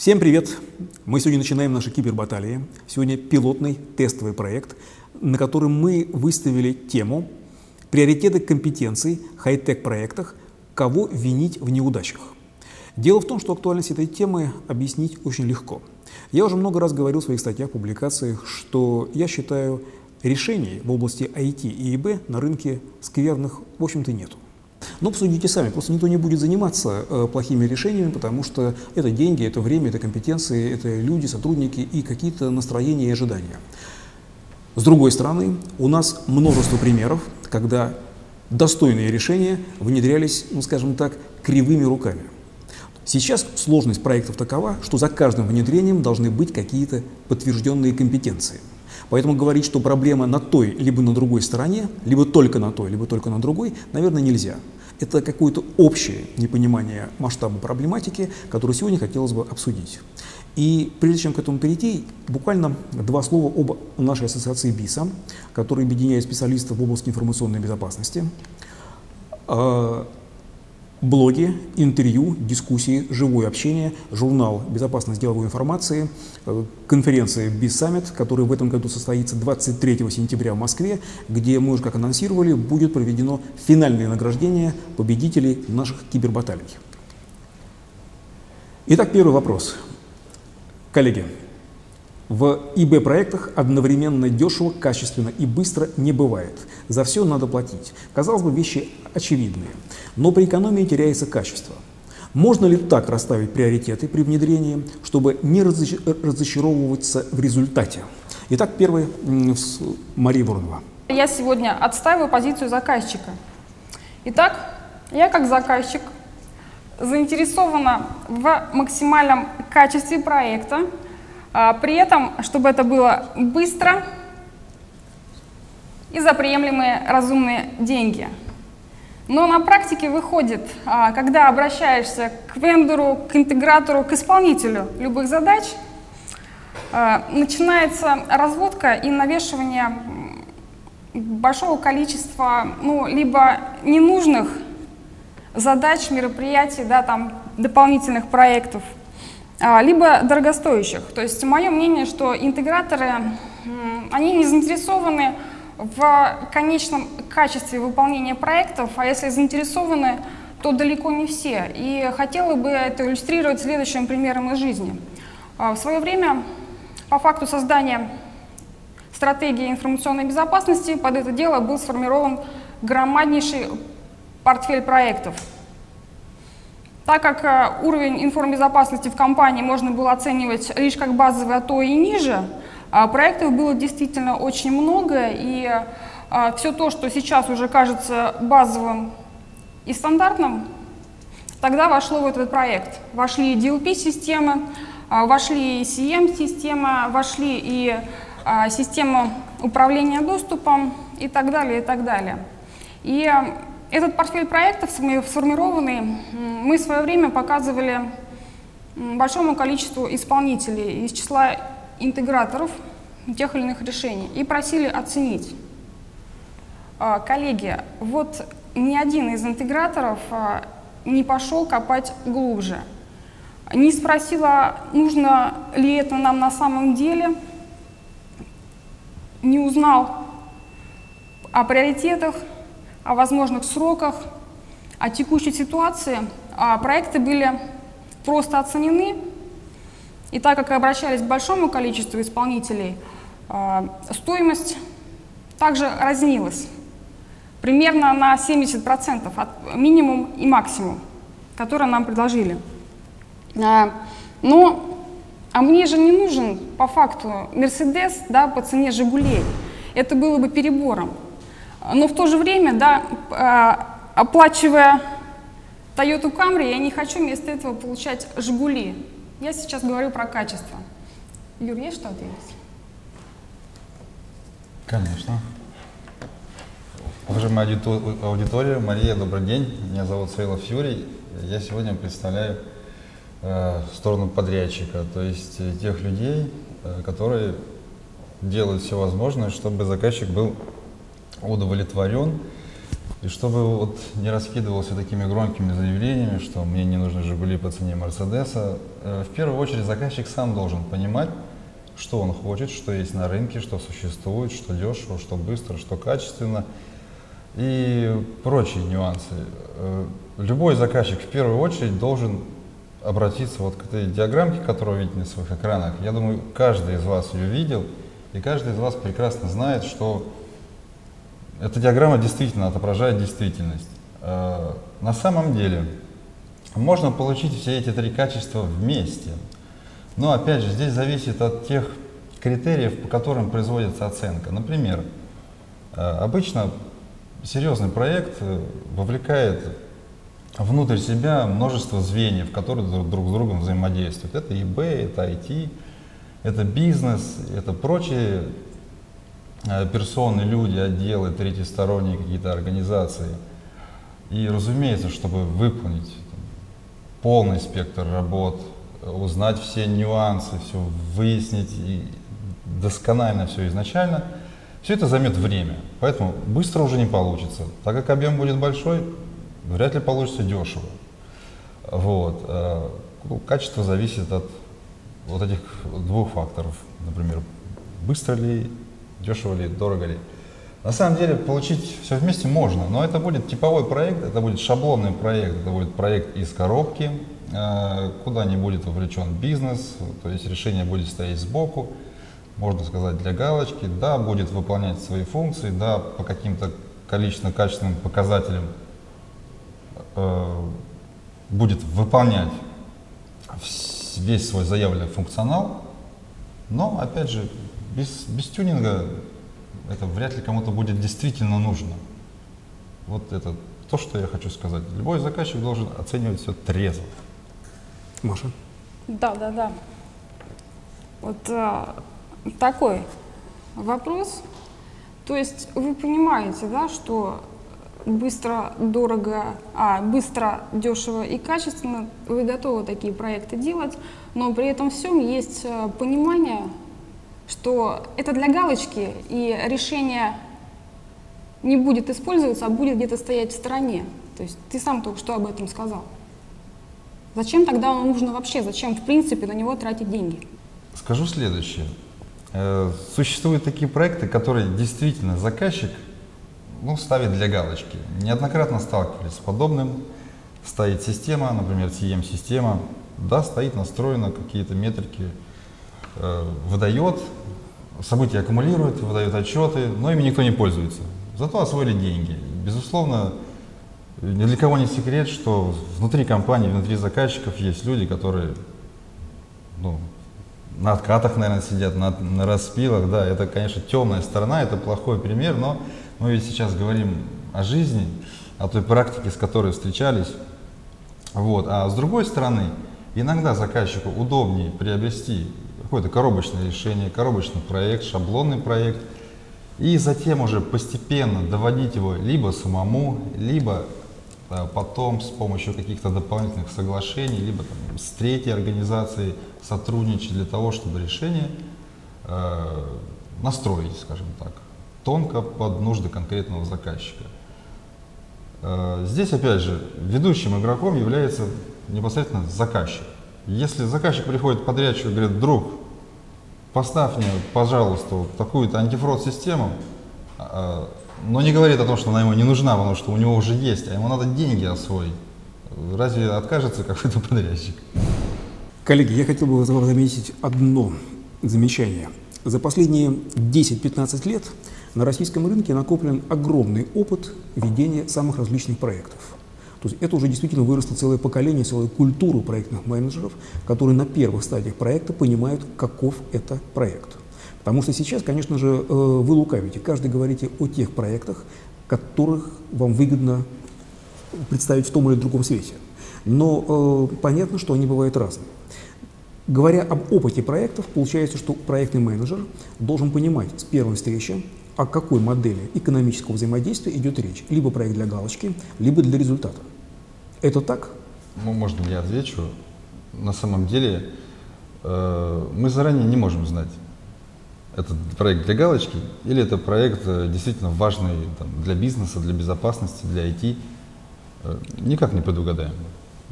Всем привет! Мы сегодня начинаем наши кибербаталии. Сегодня пилотный тестовый проект, на котором мы выставили тему «Приоритеты компетенций в хай-тек проектах. Кого винить в неудачах?». Дело в том, что актуальность этой темы объяснить очень легко. Я уже много раз говорил в своих статьях, публикациях, что я считаю решений в области IT и ИБ на рынке скверных, в общем-то, нету. Но посудите сами, просто никто не будет заниматься э, плохими решениями, потому что это деньги, это время, это компетенции, это люди, сотрудники и какие-то настроения и ожидания. С другой стороны, у нас множество примеров, когда достойные решения внедрялись, ну скажем так, кривыми руками. Сейчас сложность проектов такова, что за каждым внедрением должны быть какие-то подтвержденные компетенции. Поэтому говорить, что проблема на той либо на другой стороне, либо только на той, либо только на другой, наверное, нельзя. Это какое-то общее непонимание масштаба проблематики, которую сегодня хотелось бы обсудить. И прежде чем к этому перейти, буквально два слова об нашей ассоциации БИСа, которая объединяет специалистов в области информационной безопасности. Блоги, интервью, дискуссии, живое общение, журнал «Безопасность деловой информации», э, конференция «Бисаммит», которая в этом году состоится 23 сентября в Москве, где мы уже как анонсировали, будет проведено финальное награждение победителей наших кибербаталий. Итак, первый вопрос. Коллеги, в ИБ-проектах одновременно дешево, качественно и быстро не бывает. За все надо платить. Казалось бы, вещи очевидные. Но при экономии теряется качество. Можно ли так расставить приоритеты при внедрении, чтобы не разочаровываться в результате? Итак, первый Мария Воронова. Я сегодня отстаиваю позицию заказчика. Итак, я как заказчик заинтересована в максимальном качестве проекта, а, при этом, чтобы это было быстро и за приемлемые разумные деньги. Но на практике выходит, а, когда обращаешься к вендору, к интегратору, к исполнителю любых задач, а, начинается разводка и навешивание большого количества ну, либо ненужных задач, мероприятий, да, там, дополнительных проектов – а, либо дорогостоящих. То есть мое мнение, что интеграторы, они не заинтересованы конечном качестве выполнения проектов, а если заинтересованы, то далеко не все. И хотела бы это иллюстрировать следующим примером из жизни. А, в свое время, по факту создания стратегии информационной безопасности, под это дело был сформирован громаднейший портфель проектов – так как э, уровень информбезопасности в компании можно было оценивать лишь как базовый, а то и ниже, а проектов было действительно очень много, и э, все то, что сейчас уже кажется базовым и стандартным, тогда вошло в этот проект. Вошли DLP-системы, э, вошли и CM-система, вошли и система управления доступом и так далее, и так далее. И этот портфель проектов сформированный мы в свое время показывали большому количеству исполнителей из числа интеграторов тех или иных решений и просили оценить. А, коллеги, вот ни один из интеграторов а, не пошел копать глубже, не спросила, нужно ли это нам на самом деле, не узнал о приоритетах, о возможных сроках, о текущей ситуации. А проекты были просто оценены, и так как обращались к большому количеству исполнителей, а, стоимость также разнилась примерно на 70% от минимум и максимум, которые нам предложили. А, но а мне же не нужен по факту Мерседес да, по цене Жигулей. Это было бы перебором. Но в то же время, да, а, оплачивая Toyota Camry, я не хочу вместо этого получать «Жигули». Я сейчас говорю про качество. Юр, есть что ответить? Конечно. Уважаемая аудитория, Мария, добрый день. Меня зовут Сейлов Юрий. Я сегодня представляю э, сторону подрядчика, то есть э, тех людей, э, которые делают все возможное, чтобы заказчик был удовлетворен и чтобы вот не раскидывался такими громкими заявлениями, что мне не нужны «Жигули» по цене «Мерседеса». Э, в первую очередь заказчик сам должен понимать, что он хочет, что есть на рынке, что существует, что дешево, что быстро, что качественно и прочие нюансы. Э, любой заказчик в первую очередь должен обратиться вот к этой диаграммке, которую видите на своих экранах. Я думаю, каждый из вас ее видел, и каждый из вас прекрасно знает, что эта диаграмма действительно отображает действительность. Э, на самом деле можно получить все эти три качества вместе. Но опять же, здесь зависит от тех критериев, по которым производится оценка. Например, э, обычно серьезный проект э, вовлекает внутрь себя множество звеньев, которые друг с другом взаимодействуют. Это ИБ, это IT, это бизнес, это прочие Э, персоны, люди, отделы, третьесторонние какие-то организации. И, разумеется, чтобы выполнить полный спектр работ, узнать все нюансы, все выяснить и досконально все изначально, все это займет время. Поэтому быстро уже не получится. Так как объем будет большой, вряд ли получится дешево. Вот. Э, ну, качество зависит от вот этих двух факторов. Например, быстро ли дешево ли, дорого ли. На самом деле получить все вместе можно, но это будет типовой проект, это будет шаблонный проект, это будет проект из коробки, э, куда не будет вовлечен бизнес, то есть решение будет стоять сбоку, можно сказать для галочки, да, будет выполнять свои функции, да, по каким-то количественно-качественным показателям э, будет выполнять весь свой заявленный функционал, но, опять же, без, без тюнинга это вряд ли кому-то будет действительно нужно. Вот это то, что я хочу сказать. Любой заказчик должен оценивать все трезво. Маша? Да, да, да. Вот а, такой вопрос. То есть вы понимаете, да, что быстро, дорого, а, быстро, дешево и качественно вы готовы такие проекты делать, но при этом всем есть а, понимание что это для галочки, и решение не будет использоваться, а будет где-то стоять в стороне. То есть ты сам только что об этом сказал. Зачем тогда оно нужно вообще? Зачем, в принципе, на него тратить деньги? Скажу следующее. Э, существуют такие проекты, которые действительно заказчик ну, ставит для галочки. Неоднократно сталкивались с подобным. Стоит система, например, CM-система, да, стоит настроена, какие-то метрики э, выдает, события аккумулирует, выдает отчеты, но ими никто не пользуется. Зато освоили деньги. Безусловно, ни для кого не секрет, что внутри компании, внутри заказчиков есть люди, которые ну, на откатах, наверное, сидят, на, на распилах. Да, это, конечно, темная сторона, это плохой пример, но мы ведь сейчас говорим о жизни, о той практике, с которой встречались. Вот. А с другой стороны, иногда заказчику удобнее приобрести какое-то коробочное решение, коробочный проект, шаблонный проект, и затем уже постепенно доводить его либо самому, либо а, потом с помощью каких-то дополнительных соглашений, либо там, с третьей организацией сотрудничать для того, чтобы решение э, настроить, скажем так, тонко под нужды конкретного заказчика. Э, здесь, опять же, ведущим игроком является непосредственно заказчик. Если заказчик приходит к подрядчику и говорит, друг, поставь мне, пожалуйста, вот такую-то антифрод-систему, а, но не говорит о том, что она ему не нужна, потому что у него уже есть, а ему надо деньги освоить. Разве откажется какой-то подрядчик? Коллеги, я хотел бы заметить одно замечание. За последние 10-15 лет на российском рынке накоплен огромный опыт ведения самых различных проектов. То есть это уже действительно выросло целое поколение, целая культура проектных менеджеров, которые на первых стадиях проекта понимают, каков это проект. Потому что сейчас, конечно же, э, вы лукавите. Каждый говорите о тех проектах, которых вам выгодно представить в том или другом свете. Но э, понятно, что они бывают разные. Говоря об опыте проектов, получается, что проектный менеджер должен понимать с первой встречи, о какой модели экономического взаимодействия идет речь. Либо проект для галочки, либо для результата. Это так? Ну, можно я отвечу? на самом деле э, мы заранее не можем знать, это проект для галочки или это проект э, действительно важный там, для бизнеса, для безопасности, для IT. Э, никак не предугадаем.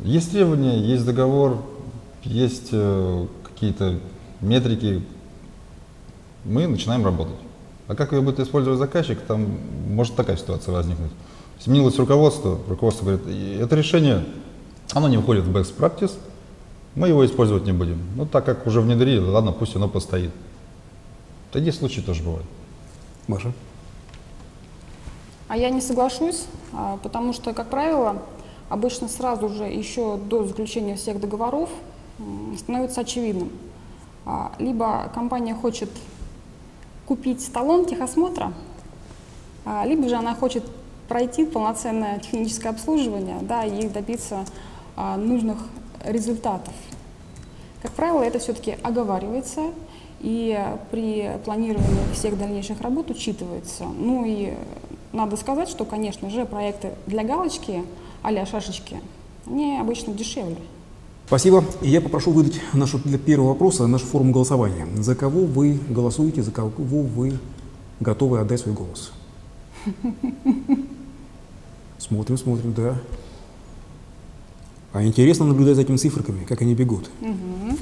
Есть требования, есть договор, есть какие-то метрики, мы начинаем работать. А как ее будет использовать заказчик, там может такая ситуация возникнуть. Сменилось руководство, руководство говорит, это решение, оно не входит в best practice, мы его использовать не будем. Ну, так как уже внедрили, ладно, пусть оно постоит. Такие случаи тоже бывают. Маша? А я не соглашусь, а, потому что, как правило, обычно сразу же, еще до заключения всех договоров, становится очевидным. А, либо компания хочет купить талон техосмотра, а, либо же она хочет пройти полноценное техническое обслуживание да, и добиться нужных результатов. Как правило, это все-таки оговаривается и при планировании всех дальнейших работ учитывается. Ну и надо сказать, что, конечно же, проекты для галочки а шашечки, они обычно дешевле. Спасибо. И я попрошу выдать нашу, для первого вопроса нашу форму голосования. За кого вы голосуете, за кого вы готовы отдать свой голос? Смотрим, смотрим, да. А интересно наблюдать за этими циферками, как они бегут. Угу.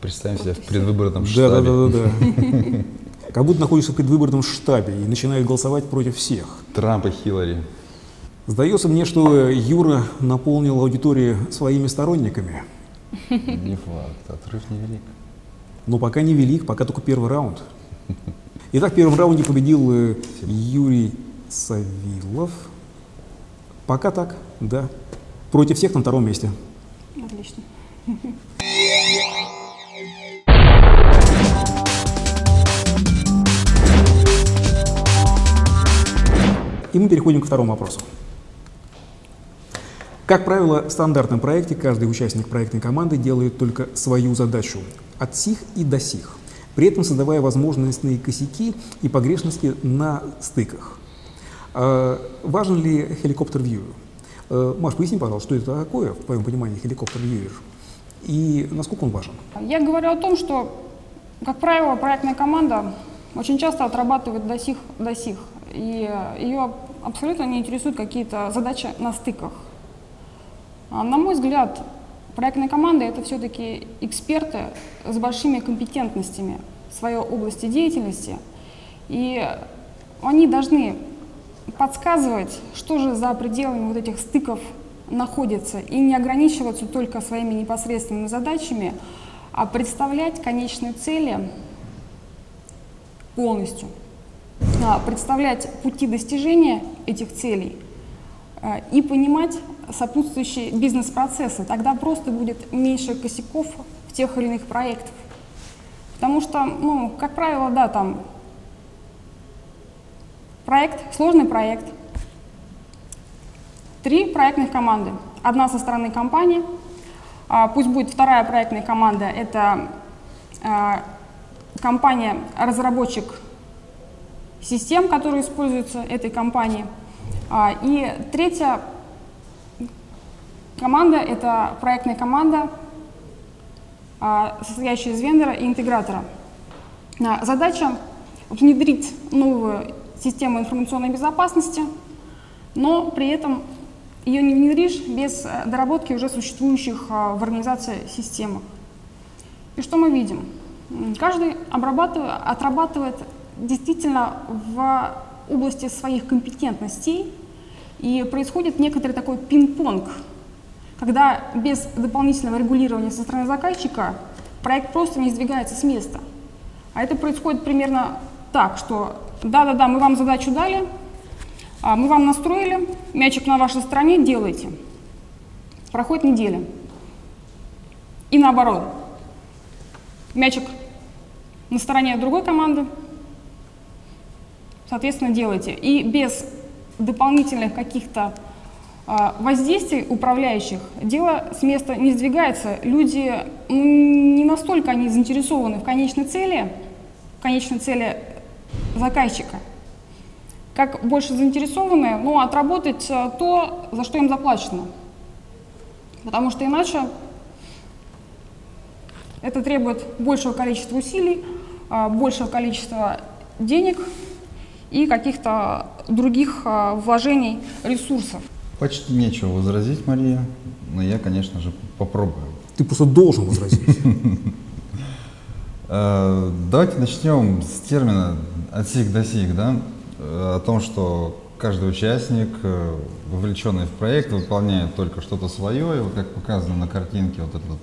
Представим себе в предвыборном штабе. Да, да, да, да. Как будто находишься в предвыборном штабе и начинают голосовать против всех. Трамп и Хиллари. Сдается мне, что Юра наполнил аудиторию своими сторонниками. Не факт, отрыв невелик. Но пока не велик, пока только первый раунд. Итак, в первом раунде победил э, Юрий Савилов. Пока так, да. Против всех на втором месте. Отлично. И мы переходим к второму вопросу. Как правило, в стандартном проекте каждый участник проектной команды делает только свою задачу от сих и до сих, при этом создавая возможностные косяки и погрешности на стыках. А, важен ли хеликоптер-вьюер? А, Маш, поясни, пожалуйста, что это такое, в твоем понимании, хеликоптер-вьюер, и насколько он важен? Я говорю о том, что, как правило, проектная команда очень часто отрабатывает до сих, до сих, и ее абсолютно не интересуют какие-то задачи на стыках. А, на мой взгляд, проектные команды — это все-таки эксперты с большими компетентностями в своей области деятельности, и они должны подсказывать, что же за пределами вот этих стыков находится, и не ограничиваться только своими непосредственными задачами, а представлять конечные цели полностью, а, представлять пути достижения этих целей а, и понимать, сопутствующие бизнес-процессы, тогда просто будет меньше косяков в тех или иных проектах. Потому что, ну, как правило, да, там проект, сложный проект, три проектных команды. Одна со стороны компании, а, пусть будет вторая проектная команда, это а, компания-разработчик систем, которые используются этой компанией. А, и третья Команда — это проектная команда, а, состоящая из вендора и интегратора. А, задача — внедрить новую систему информационной безопасности, но при этом ее не внедришь без э, доработки уже существующих а, в организации систем. И что мы видим? Каждый отрабатывает действительно в области своих компетентностей, и происходит некоторый такой пинг-понг когда без дополнительного регулирования со стороны заказчика проект просто не сдвигается с места. А это происходит примерно так, что да-да-да, мы вам задачу дали, а мы вам настроили, мячик на вашей стороне, делайте. Проходит неделя. И наоборот. Мячик на стороне другой команды, соответственно, делайте. И без дополнительных каких-то воздействий управляющих дело с места не сдвигается. Люди не настолько они заинтересованы в конечной цели, в конечной цели заказчика, как больше заинтересованы ну, отработать э, то, за что им заплачено. Потому что иначе Это требует большего количества усилий, а, большего количества денег и каких-то других а, вложений ресурсов. Почти нечего возразить, Мария, но я, конечно же, попробую. Ты просто должен возразить. Э, давайте начнем с термина от сих до сих, да, э, о том, что каждый участник, э, вовлеченный в проект, выполняет только что-то свое, и вот как показано на картинке, вот этот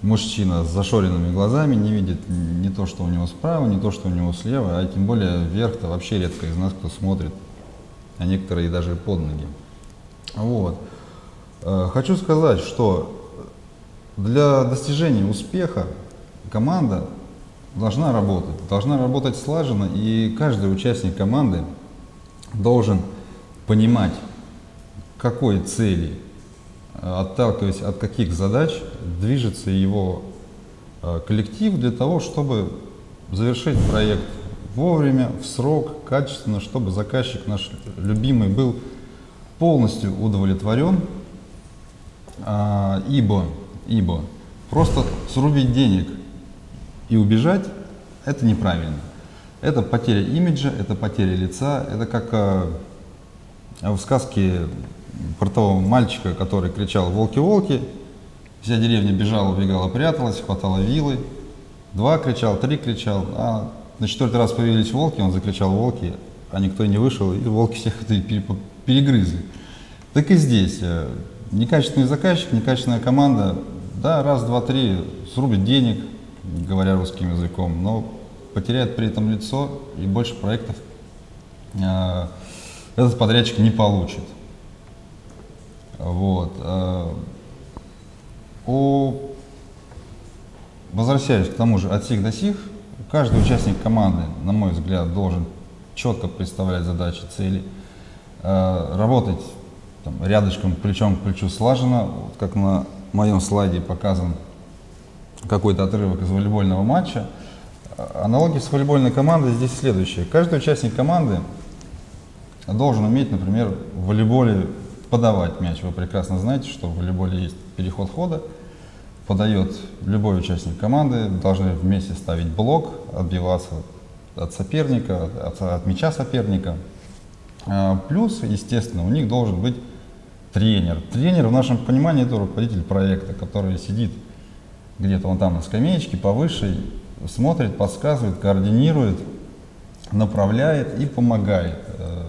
мужчина с зашоренными глазами не видит не то, что у него справа, не то, что у него слева, а тем более вверх-то вообще редко из нас кто смотрит, а некоторые даже под ноги. Вот. Хочу сказать, что для достижения успеха команда должна работать, должна работать слаженно, и каждый участник команды должен понимать, какой цели, отталкиваясь от каких задач, движется его э, коллектив для того, чтобы завершить проект вовремя, в срок, качественно, чтобы заказчик наш любимый был полностью удовлетворен, а, ибо, ибо просто срубить денег и убежать – это неправильно. Это потеря имиджа, это потеря лица, это как э, в сказке про того мальчика, который кричал «Волки-волки!», вся деревня бежала, убегала, пряталась, хватала вилы, два кричал, три кричал, а на четвертый раз появились волки, он закричал «Волки!», а никто не вышел, и волки всех это перегрызли. Так и здесь. Э, некачественный заказчик, некачественная команда, да, раз, два, три, срубит денег – говоря русским языком, но потеряет при этом лицо и больше проектов э, этот подрядчик не получит. Вот. Э, о, возвращаясь к тому же от сих до сих, каждый участник команды, на мой взгляд, должен четко представлять задачи, цели, работать там, рядышком, плечом к плечу слаженно, вот как на моем слайде показан какой-то отрывок из волейбольного матча. Аналогия с волейбольной командой здесь следующая. Каждый участник команды должен уметь, например, в волейболе подавать мяч. Вы прекрасно знаете, что в волейболе есть переход хода. Подает любой участник команды, должны вместе ставить блок, отбиваться от соперника, от, от мяча соперника. А, плюс, естественно, у них должен быть тренер. Тренер в нашем понимании это руководитель проекта, который сидит где-то он там на скамеечке повыше, смотрит, подсказывает, координирует, направляет и помогает. Э,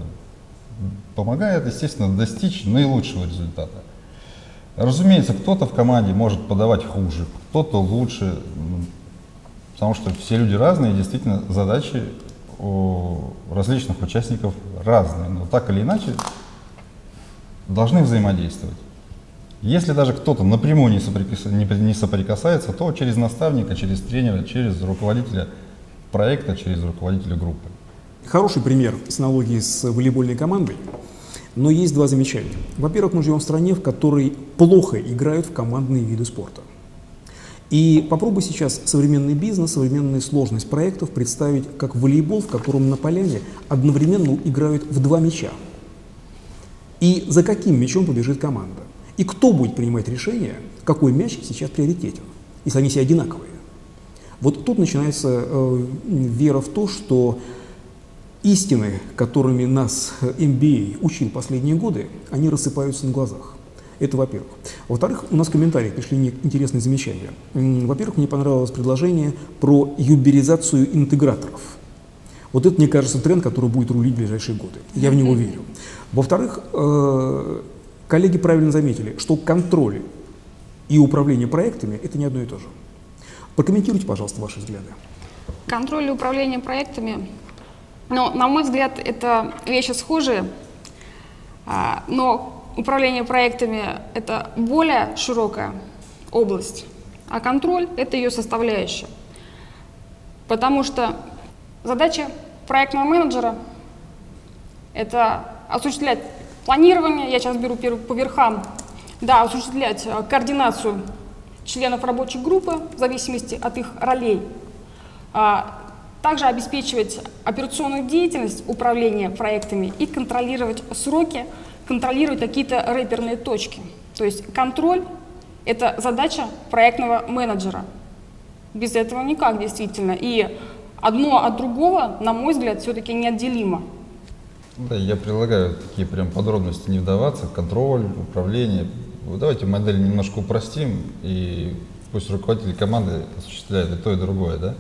помогает, естественно, достичь наилучшего результата. Разумеется, кто-то в команде может подавать хуже, кто-то лучше, потому что все люди разные, действительно задачи у различных участников разные, но так или иначе должны взаимодействовать. Если даже кто-то напрямую не, соприкасается, не соприкасается, то через наставника, через тренера, через руководителя проекта, через руководителя группы. Хороший пример с аналогией с волейбольной командой, но есть два замечания. Во-первых, мы живем в стране, в которой плохо играют в командные виды спорта. И попробуй сейчас современный бизнес, современная сложность проектов представить как волейбол, в котором на поляне одновременно играют в два мяча. И за каким мячом побежит команда? И кто будет принимать решение, какой мяч сейчас приоритетен, если они все одинаковые? Вот тут начинается э, вера в то, что истины, которыми нас MBA учил последние годы, они рассыпаются на глазах. Это во-первых. Во-вторых, у нас в комментариях пришли интересные замечания. Во-первых, мне понравилось предложение про юберизацию интеграторов. Вот это, мне кажется, тренд, который будет рулить в ближайшие годы. Я в него верю. Во-вторых, э, Коллеги правильно заметили, что контроль и управление проектами – это не одно и то же. Прокомментируйте, пожалуйста, ваши взгляды. Контроль и управление проектами, ну, на мой взгляд, это вещи схожие, а, но управление проектами – это более широкая область, а контроль – это ее составляющая. Потому что задача проектного менеджера – это осуществлять Планирование, я сейчас беру по верхам, да, осуществлять э, координацию членов рабочей группы в зависимости от их ролей. А, также обеспечивать операционную деятельность управления проектами и контролировать сроки, контролировать какие-то рэперные точки. То есть контроль – это задача проектного менеджера. Без этого никак, действительно. И одно от другого, на мой взгляд, все-таки неотделимо. Да, я предлагаю такие прям подробности не вдаваться, контроль, управление. Давайте модель немножко упростим, и пусть руководитель команды осуществляет и то, и другое, да?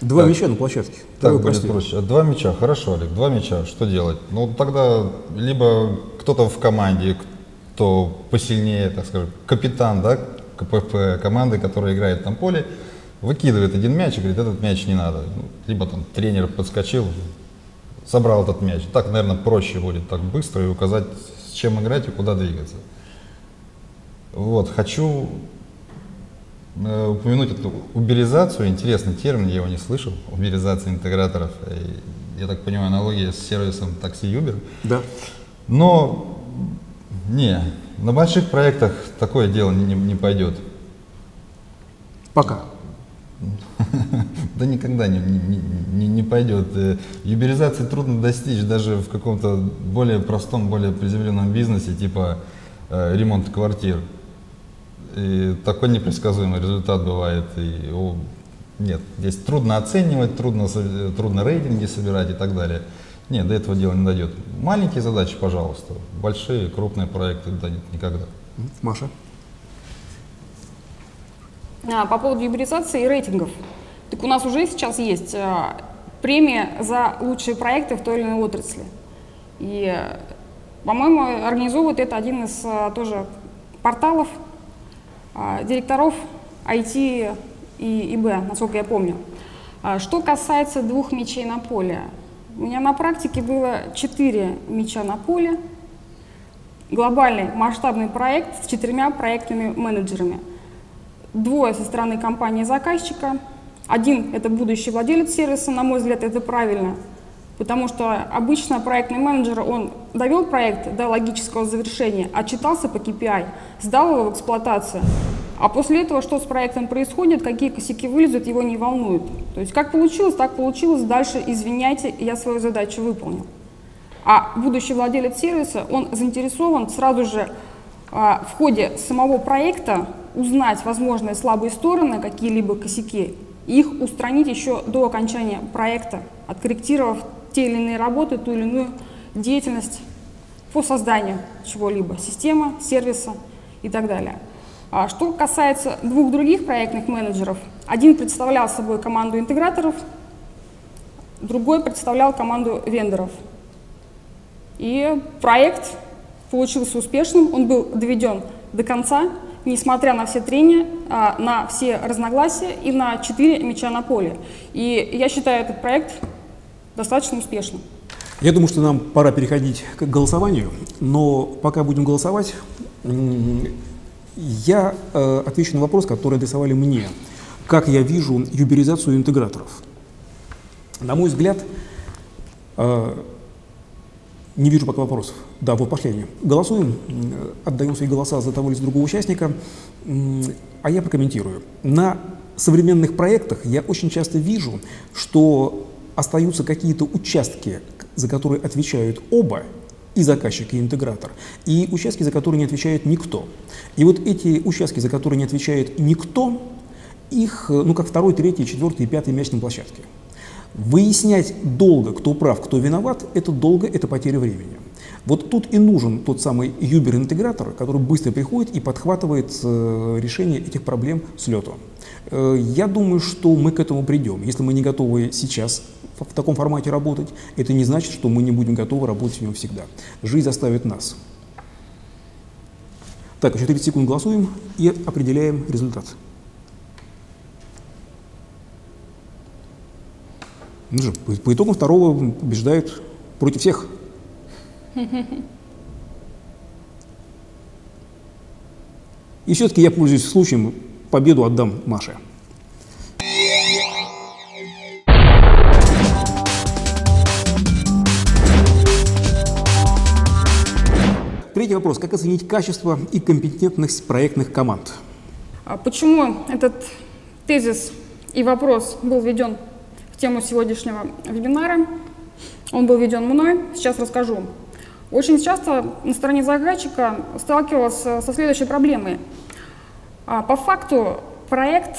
Два так, мяча на площадке. Так будет простите. проще. Два мяча, хорошо, Олег, два мяча, что делать? Ну, тогда либо кто-то в команде, кто посильнее, так скажем, капитан, да, КПП команды, которая играет на поле, выкидывает один мяч и говорит, этот мяч не надо. Ну, либо там тренер подскочил, собрал этот мяч. Так, наверное, проще будет так быстро и указать, с чем играть и куда двигаться. Вот, хочу упомянуть эту уберизацию, интересный термин, я его не слышал, уберизация интеграторов. И, я так понимаю, аналогия с сервисом такси Uber. Да. Но не, на больших проектах такое дело не, не, пойдет. Пока. Да никогда не, не, не, пойдет. Э, юберизации трудно достичь даже в каком-то более простом, более приземленном бизнесе, типа э, ремонт квартир. И такой непредсказуемый результат бывает. И, о, нет, здесь трудно оценивать, трудно, трудно рейтинги собирать и так далее. Нет, до этого дела не дойдет. Маленькие задачи, пожалуйста. Большие, крупные проекты, да нет, никогда. Маша? А, по поводу юбилизации и рейтингов. Так у нас уже сейчас есть а, премия за лучшие проекты в той или иной отрасли. И, по-моему, организовывает это один из а, тоже порталов директоров IT и ИБ, насколько я помню. Что касается двух мячей на поле. У меня на практике было четыре мяча на поле. Глобальный масштабный проект с четырьмя проектными менеджерами – двое со стороны компании-заказчика. Один – это будущий владелец сервиса, на мой взгляд, это правильно, потому что обычно проектный менеджер, он довел проект до логического завершения, отчитался по KPI, сдал его в эксплуатацию, а после этого что с проектом происходит, какие косяки вылезут, его не волнует. То есть как получилось, так получилось, дальше извиняйте, я свою задачу выполнил. А будущий владелец сервиса, он заинтересован сразу же а, в ходе самого проекта узнать возможные слабые стороны, какие-либо косяки, и их устранить еще до окончания проекта, откорректировав те или иные работы, ту или иную деятельность по созданию чего-либо, системы, сервиса и так далее. А что касается двух других проектных менеджеров, один представлял собой команду интеграторов, другой представлял команду вендоров. И проект получился успешным, он был доведен до конца, несмотря на все трения, а, на все разногласия и на четыре мяча на поле. И я считаю этот проект достаточно успешным. Я думаю, что нам пора переходить к голосованию, но пока будем голосовать, я э, отвечу на вопрос, который адресовали мне. Как я вижу юберизацию интеграторов? На мой взгляд, э, не вижу пока вопросов. Да, вот последнее. Голосуем, отдаем свои голоса за того или за другого участника. А я прокомментирую. На современных проектах я очень часто вижу, что остаются какие-то участки, за которые отвечают оба, и заказчик, и интегратор, и участки, за которые не отвечает никто. И вот эти участки, за которые не отвечает никто, их, ну, как второй, третий, четвертый и пятый мяч на площадке. Выяснять долго, кто прав, кто виноват, это долго, это потеря времени. Вот тут и нужен тот самый юбер-интегратор, который быстро приходит и подхватывает э, решение этих проблем с лету. Э, я думаю, что мы к этому придем. Если мы не готовы сейчас в таком формате работать, это не значит, что мы не будем готовы работать в нем всегда. Жизнь заставит нас. Так, еще 30 секунд голосуем и определяем результат. Ну же, по, по итогам второго побеждает против всех. И все-таки я пользуюсь случаем, победу отдам Маше. Третий вопрос. Как оценить качество и компетентность проектных команд? А почему этот тезис и вопрос был введен тему сегодняшнего вебинара. Он был введен мной, сейчас расскажу. Очень часто на стороне заказчика сталкивалась со следующей проблемой. А, по факту проект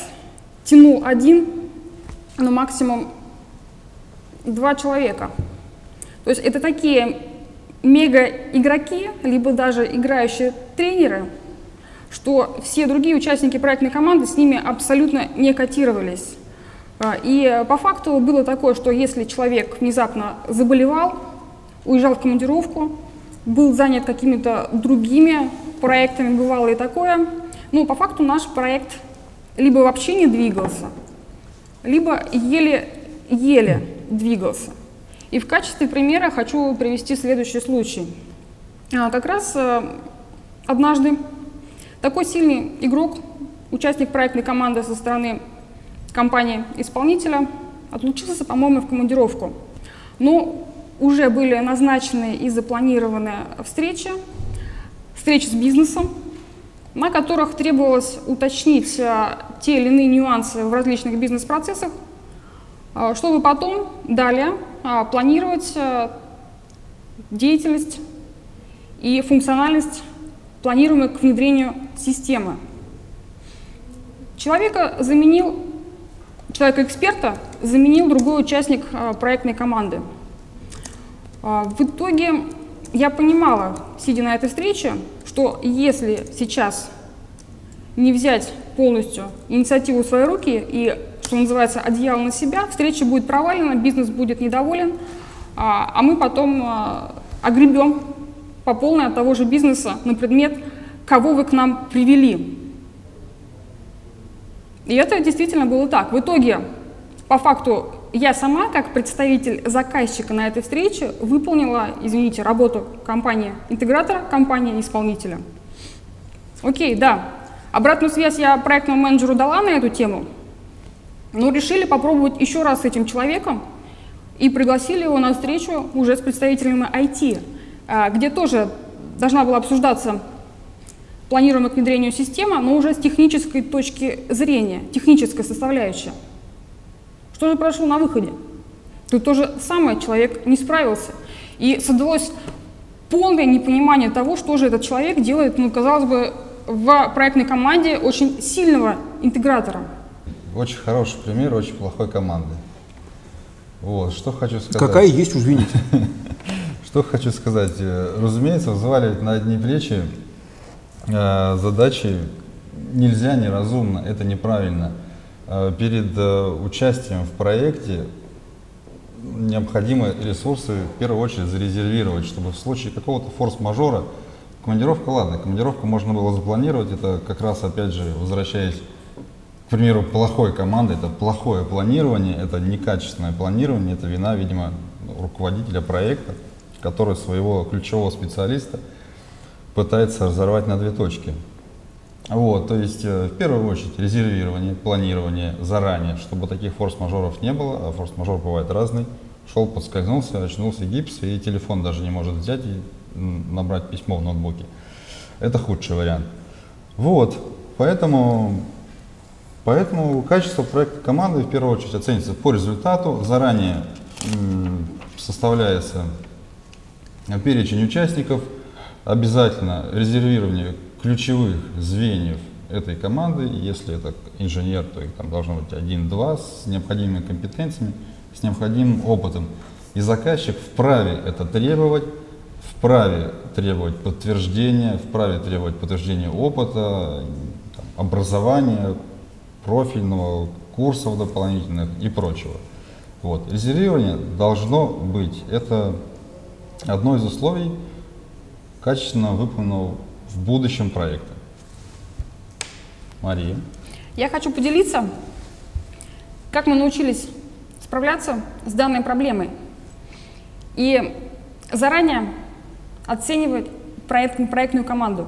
тянул один, но максимум два человека. То есть это такие мега-игроки, либо даже играющие тренеры, что все другие участники проектной команды с ними абсолютно не котировались. А, и по факту было такое, что если человек внезапно заболевал, уезжал в командировку, был занят какими-то другими проектами, бывало и такое, ну, по факту наш проект либо вообще не двигался, либо еле-еле двигался. И в качестве примера хочу привести следующий случай. А, как раз э, однажды такой сильный игрок, участник проектной команды со стороны компании-исполнителя, отлучился, по-моему, в командировку. Но уже были назначены и запланированы встречи, встречи с бизнесом, на которых требовалось уточнить а, те или иные нюансы в различных бизнес-процессах, чтобы потом далее а, планировать деятельность и функциональность, планируемой к внедрению системы. Человека заменил, человека-эксперта заменил другой участник проектной команды. В итоге я понимала, сидя на этой встрече, что если сейчас не взять полностью инициативу в свои руки и, что называется, одеяло на себя, встреча будет провалена, бизнес будет недоволен, а, а мы потом а, огребем по полной от того же бизнеса на предмет, кого вы к нам привели. И это действительно было так. В итоге, по факту, я сама, как представитель заказчика на этой встрече, выполнила, извините, работу компании-интегратора, компании-исполнителя. Окей, да, обратную связь я проектному менеджеру дала на эту тему, но решили попробовать еще раз с этим человеком и пригласили его на встречу уже с представителями IT, а, где тоже должна была обсуждаться планируемая к внедрению система, но уже с технической точки зрения, техническая составляющая. Что же прошло на выходе? Тут то же самое, человек не справился. И создалось полное непонимание того, что же этот человек делает, ну, казалось бы, в проектной команде очень сильного интегратора. Очень хороший пример очень плохой команды. Вот, что хочу сказать. Какая есть, уж видите. Что хочу сказать. Э, разумеется, взваливать на одни плечи э, задачи нельзя неразумно, это неправильно. Э, перед э, участием в проекте необходимо ресурсы в первую очередь зарезервировать, чтобы в случае какого-то форс-мажора, командировка, ладно, командировку можно было запланировать, это как раз, опять же, возвращаясь к примеру, плохой команды, это плохое планирование, это некачественное планирование, это вина, видимо, руководителя проекта, который своего ключевого специалиста пытается разорвать на две точки. Вот, то есть э, в первую очередь резервирование, планирование заранее, чтобы таких форс-мажоров не было, а форс-мажор бывает разный. Шел, подскользнулся, очнулся гипс, и телефон даже не может взять и набрать письмо в ноутбуке. Это худший вариант. Вот, поэтому, поэтому качество проекта команды в первую очередь оценится по результату. Заранее составляется перечень участников, обязательно резервирование ключевых звеньев этой команды, если это инженер, то их там должно быть один-два с необходимыми компетенциями, с необходимым опытом. И заказчик вправе это требовать, вправе требовать подтверждения, вправе требовать подтверждения опыта, образования, профильного, курсов дополнительных и прочего. Вот. Резервирование должно быть. Это одно из условий качественно выполненного в будущем проекта. Мария. Я хочу поделиться, как мы научились справляться с данной проблемой и заранее оценивать проект, проектную команду.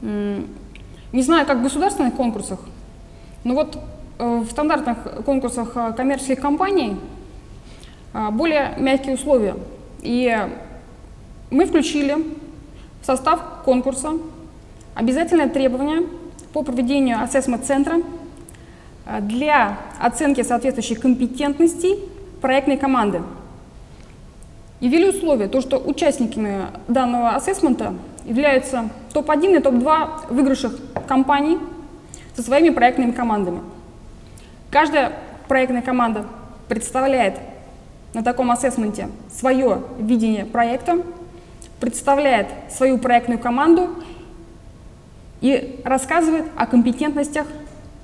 Не знаю, как в государственных конкурсах, но вот э, в стандартных конкурсах э, коммерческих компаний э, более мягкие условия. И мы включили в состав конкурса обязательное требование по проведению ассессмент-центра для оценки соответствующих компетентностей проектной команды. И ввели условие, то, что участниками данного ассессмента являются топ-1 и топ-2 выигравших компаний со своими проектными командами. Каждая проектная команда представляет на таком ассессменте свое видение проекта, представляет свою проектную команду и рассказывает о компетентностях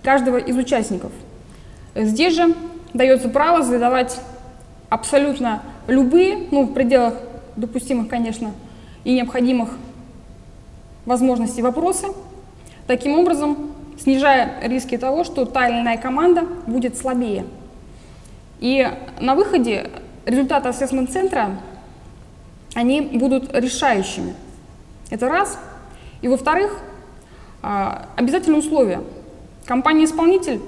каждого из участников. Здесь же дается право задавать абсолютно любые, ну, в пределах допустимых, конечно, и необходимых возможностей вопросы, таким образом снижая риски того, что та или иная команда будет слабее. И на выходе результаты ассессмент-центра, они будут решающими. Это раз. И во-вторых, а, обязательное условие. Компания-исполнитель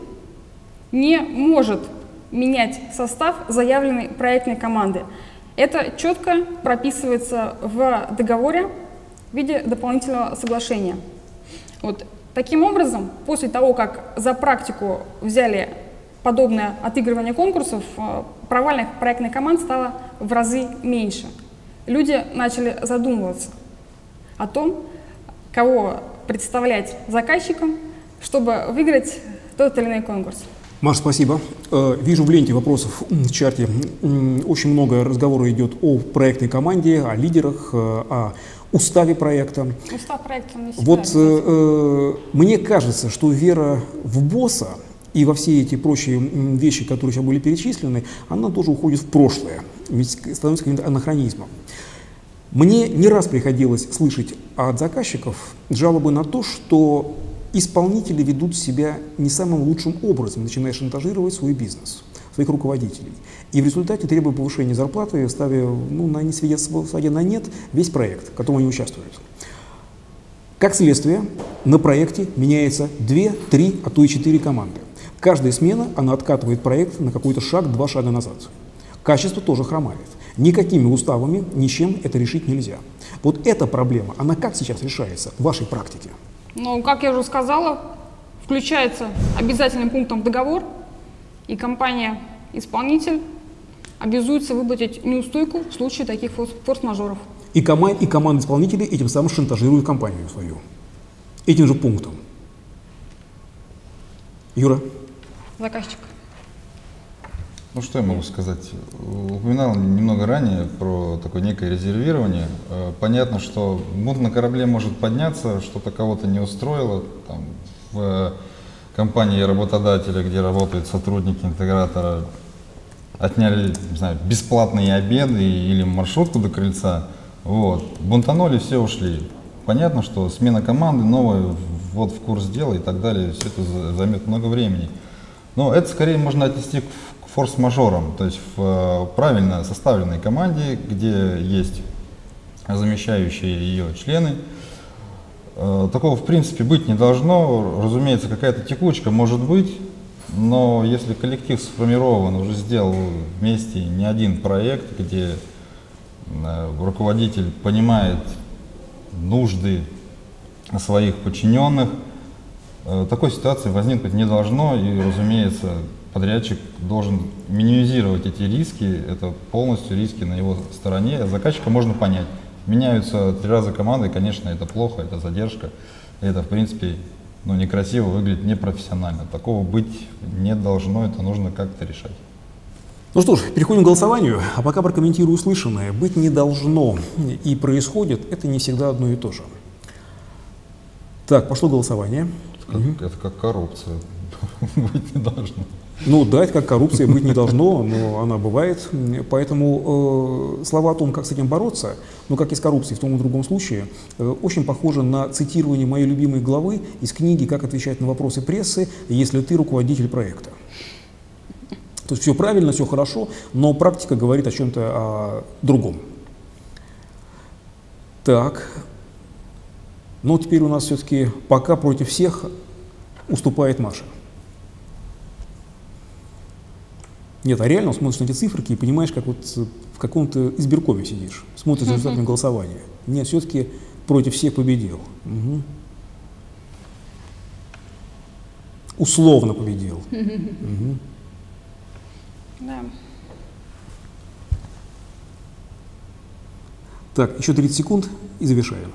не может менять состав заявленной проектной команды. Это четко прописывается в договоре в виде дополнительного соглашения. Вот. Таким образом, после того, как за практику взяли подобное отыгрывание конкурсов, э, провальных проектных команд стало в разы меньше. Люди начали задумываться о том, кого представлять заказчикам, чтобы выиграть тот или иной конкурс. Маш, спасибо. Э, вижу в ленте вопросов в чарте. Очень много разговора идет о проектной команде, о лидерах, э, о уставе проекта. Устав проекта Вот э, мне кажется, что вера в босса и во все эти прочие вещи, которые сейчас были перечислены, она тоже уходит в прошлое, ведь становится каким-то анахронизмом. Мне не раз приходилось слышать от заказчиков жалобы на то, что исполнители ведут себя не самым лучшим образом, начиная шантажировать свой бизнес, своих руководителей. И в результате требуя повышения зарплаты, ставя ну, на, не сводя на нет весь проект, в котором они участвуют. Как следствие, на проекте меняется 2, 3, а то и 4 команды. Каждая смена, она откатывает проект на какой-то шаг, два шага назад. Качество тоже хромает. Никакими уставами, ничем это решить нельзя. Вот эта проблема, она как сейчас решается в вашей практике? Ну, как я уже сказала, включается обязательным пунктом договор, и компания-исполнитель обязуется выплатить неустойку в случае таких форс-мажоров. И, кома и команда исполнителей этим самым шантажирует компанию свою. Этим же пунктом. Юра? Заказчик. Ну что я могу сказать? Упоминал немного ранее про такое некое резервирование. Э, понятно, что бунт на корабле может подняться, что-то кого-то не устроило. Там, в компании работодателя, где работают сотрудники интегратора, отняли не знаю, бесплатные обеды или маршрутку до крыльца. Вот. Бунтанули, все ушли. Понятно, что смена команды, новая, вот в курс дела и так далее, все это займет много времени. Но это скорее можно отнести к форс-мажором, то есть в правильно составленной команде, где есть замещающие ее члены. Э, такого в принципе быть не должно. Разумеется, какая-то текучка может быть, но если коллектив сформирован, уже сделал вместе не один проект, где э, руководитель понимает нужды своих подчиненных, такой ситуации возникнуть не должно, и, разумеется, подрядчик должен минимизировать эти риски, это полностью риски на его стороне. Заказчика можно понять. Меняются три раза команды, конечно, это плохо, это задержка. Это, в принципе, ну, некрасиво выглядит, непрофессионально. Такого быть не должно, это нужно как-то решать. Ну что ж, переходим к голосованию. А пока прокомментирую услышанное. Быть не должно и происходит, это не всегда одно и то же. Так, пошло голосование. Это как, это как коррупция. Быть не должно. Ну да, это как коррупция быть не должно, но она бывает. Поэтому э, слова о том, как с этим бороться, ну как и с коррупцией в том и другом случае, э, очень похоже на цитирование моей любимой главы из книги «Как отвечать на вопросы прессы, если ты руководитель проекта». То есть все правильно, все хорошо, но практика говорит о чем-то о другом. Так, ну теперь у нас все-таки пока против всех уступает Маша. Нет, а реально смотришь на эти циферки и понимаешь, как вот в каком-то избиркове сидишь, смотришь за результатами голосования. Нет, все-таки против всех победил. Угу. Условно победил. Угу. Да. Так, еще 30 секунд и завершаем.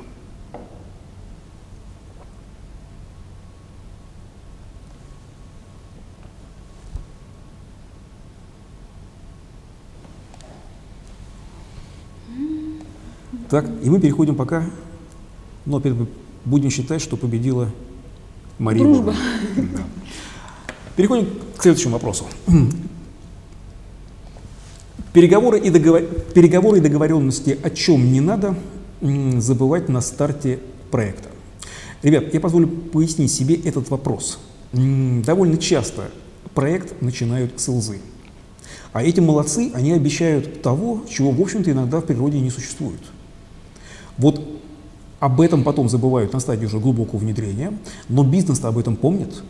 Так, и мы переходим пока, но будем считать, что победила Мария. Дружба. Да. Переходим к следующему вопросу. Переговоры и, договор... Переговоры и договоренности о чем не надо забывать на старте проекта. Ребят, я позволю пояснить себе этот вопрос. Довольно часто проект начинают с лзы. А эти молодцы, они обещают того, чего, в общем-то, иногда в природе не существует. Вот об этом потом забывают на стадии уже глубокого внедрения, но бизнес-то об этом помнит.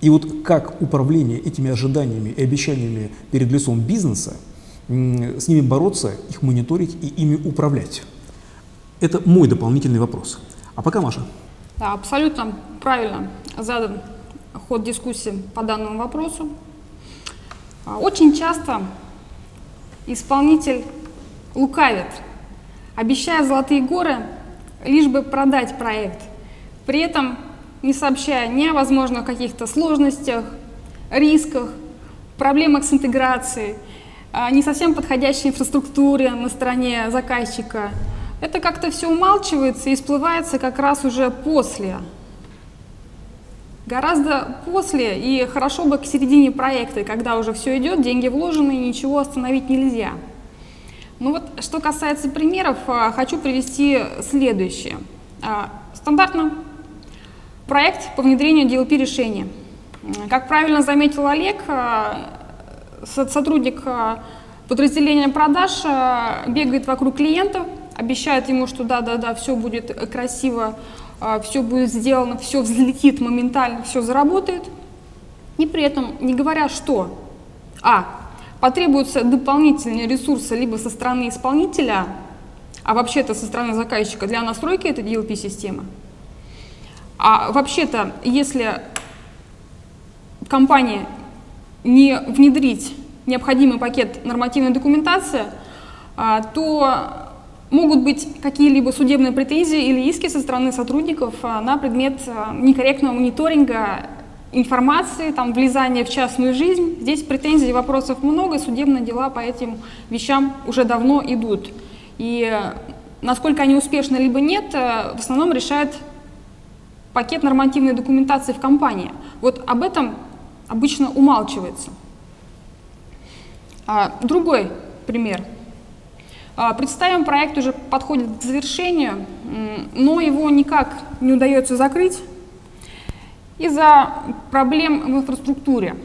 И вот как управление этими ожиданиями и обещаниями перед лицом бизнеса, с ними бороться, их мониторить и ими управлять? Это мой дополнительный вопрос. А пока Маша. Да, абсолютно правильно задан ход дискуссии по данному вопросу. А, Очень часто исполнитель лукавит, обещая золотые горы, лишь бы продать проект, при этом не сообщая ни о возможных каких-то сложностях, рисках, проблемах с интеграцией, а, не совсем подходящей инфраструктуре на стороне заказчика. Это как-то все умалчивается и всплывается как раз уже после. Гораздо после и хорошо бы к середине проекта, когда уже все идет, деньги вложены, ничего остановить нельзя. Ну вот, что касается примеров, а, хочу привести следующее. А, Стандартно проект по внедрению DLP решения. Как правильно заметил Олег, а, со- сотрудник подразделения продаж бегает вокруг клиента, обещает ему, что да-да-да, все будет красиво, все будет сделано, все взлетит моментально, все заработает. И при этом не говоря, что а. Потребуются дополнительные ресурсы либо со стороны исполнителя, а вообще-то со стороны заказчика для настройки этой DLP-системы. А вообще-то, если компания не внедрить необходимый пакет нормативной документации, а, то могут быть какие-либо судебные претензии или иски со стороны сотрудников а, на предмет а, некорректного мониторинга информации, там, влезания в частную жизнь. Здесь претензий вопросов много, судебные дела по этим вещам уже давно идут. И э, насколько они успешны либо нет, э, в основном решает пакет нормативной документации в компании. Вот об этом обычно умалчивается. А, Другой пример. А, Представим, проект уже подходит к завершению, но его никак не удается закрыть из-за проблем в инфраструктуре.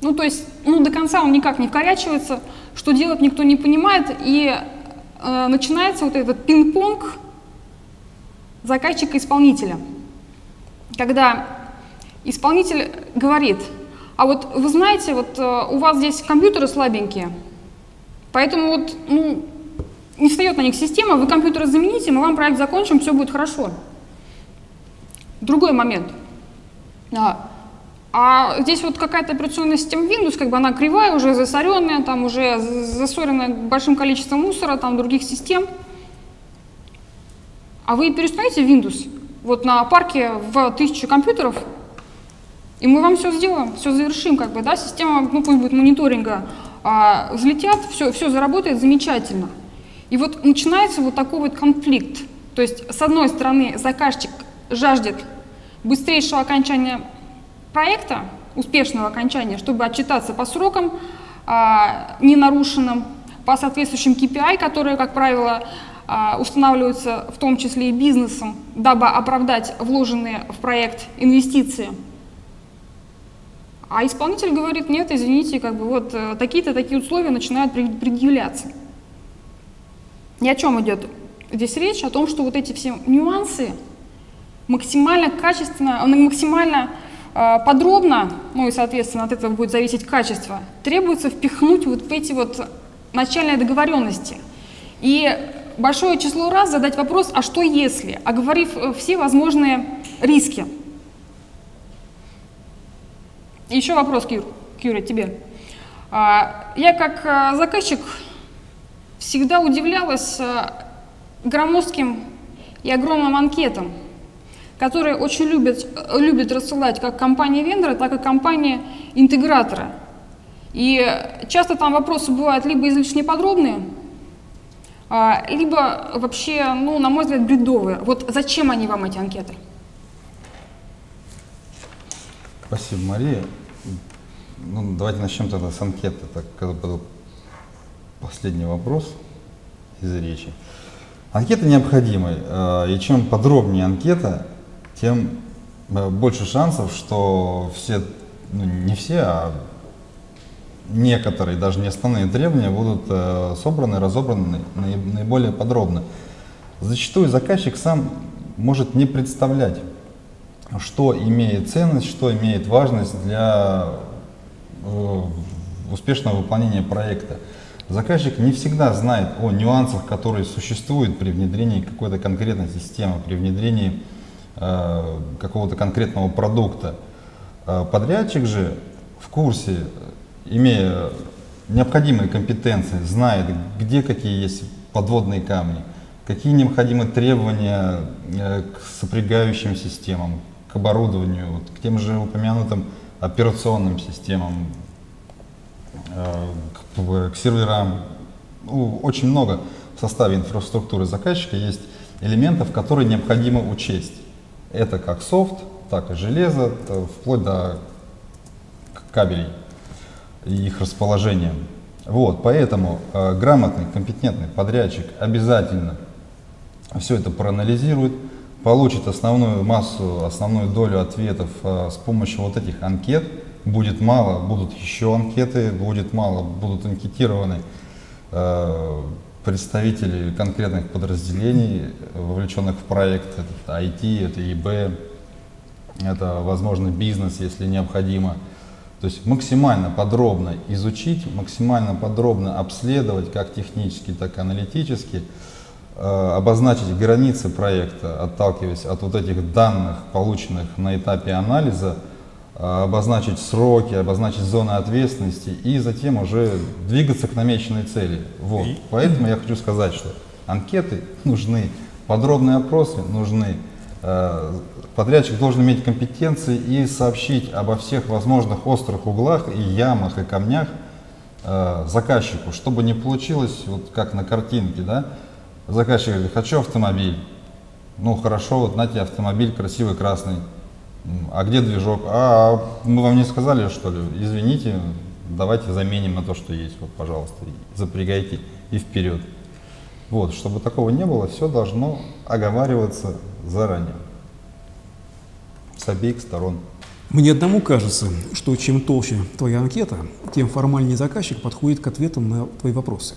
Ну, то есть, ну, до конца он никак не вкорячивается, что делать никто не понимает, и э, начинается вот этот пинг-понг заказчика-исполнителя. Когда исполнитель говорит, а вот вы знаете, вот э, у вас здесь компьютеры слабенькие, поэтому вот, ну, не встает на них система, вы компьютеры замените, мы вам проект закончим, все будет хорошо. Другой момент. А, а здесь вот какая-то операционная система Windows, как бы она кривая, уже засоренная, там уже засоренная большим количеством мусора, там других систем. А вы переустановите Windows вот на парке в тысячу компьютеров, и мы вам все сделаем, все завершим, как бы, да, система, ну пусть будет мониторинга, а, взлетят, все, все заработает замечательно. И вот начинается вот такой вот конфликт. То есть, с одной стороны, заказчик жаждет быстрейшего окончания проекта, успешного окончания, чтобы отчитаться по срокам а, ненарушенным, по соответствующим KPI, которые, как правило, а, устанавливаются в том числе и бизнесом, дабы оправдать вложенные в проект инвестиции. А исполнитель говорит, нет, извините, как бы вот э, такие-то такие условия начинают пред- предъявляться. И о чем идет здесь речь? О том, что вот эти все нюансы максимально качественно, максимально э, подробно, ну и, соответственно, от этого будет зависеть качество, требуется впихнуть вот в эти вот начальные договоренности. И большое число раз задать вопрос, а что если, оговорив э, все возможные риски. Еще вопрос, Кюр, Кюра, тебе. А, Я как а, заказчик всегда удивлялась громоздким и огромным анкетам, которые очень любят, любят рассылать как компании-вендоры, так и компании-интеграторы. И часто там вопросы бывают либо излишне подробные, а, либо вообще, ну, на мой взгляд, бредовые. Вот зачем они вам, эти анкеты? Спасибо, Мария. Ну, давайте начнем тогда с анкеты. Так, это был последний вопрос из речи. Анкета необходимы, э, и чем подробнее анкета, тем э, больше шансов, что все, ну не все, а некоторые, даже не основные требования будут э, собраны, разобраны наиболее подробно. Зачастую заказчик сам может не представлять, что имеет ценность, что имеет важность для успешного выполнения проекта. Заказчик не всегда знает о нюансах, которые существуют при внедрении какой-то конкретной системы, при внедрении э, какого-то конкретного продукта. Э, подрядчик же в курсе, имея необходимые компетенции, знает, где какие есть подводные камни, какие необходимы требования э, к сопрягающим системам, к оборудованию, вот, к тем же упомянутым операционным системам, Э, к, к серверам. Ну, очень много в составе инфраструктуры заказчика есть элементов, которые необходимо учесть. Это как софт, так и железо, вплоть до кабелей и их расположения. Вот, поэтому э, грамотный, компетентный подрядчик обязательно все это проанализирует, получит основную массу, основную долю ответов э, с помощью вот этих анкет, будет мало, будут еще анкеты, будет мало, будут анкетированы э, представители конкретных подразделений, вовлеченных в проект. Это IT, это ИБ, это, возможно, бизнес, если необходимо. То есть максимально подробно изучить, максимально подробно обследовать, как технически, так и аналитически, э, обозначить границы проекта, отталкиваясь от вот этих данных, полученных на этапе анализа, обозначить сроки, обозначить зоны ответственности и затем уже двигаться к намеченной цели. Вот. Поэтому я хочу сказать, что анкеты нужны, подробные опросы нужны. А, подрядчик должен иметь компетенции и сообщить обо всех возможных острых углах и ямах и камнях а, заказчику, чтобы не получилось, вот как на картинке, да, заказчик говорит, хочу автомобиль, ну хорошо, вот на тебе автомобиль красивый красный, а где движок? А мы вам не сказали, что ли? Извините, давайте заменим на то, что есть. Вот, пожалуйста, запрягайте и вперед. Вот, чтобы такого не было, все должно оговариваться заранее. С обеих сторон. Мне одному кажется, что чем толще твоя анкета, тем формальнее заказчик подходит к ответам на твои вопросы.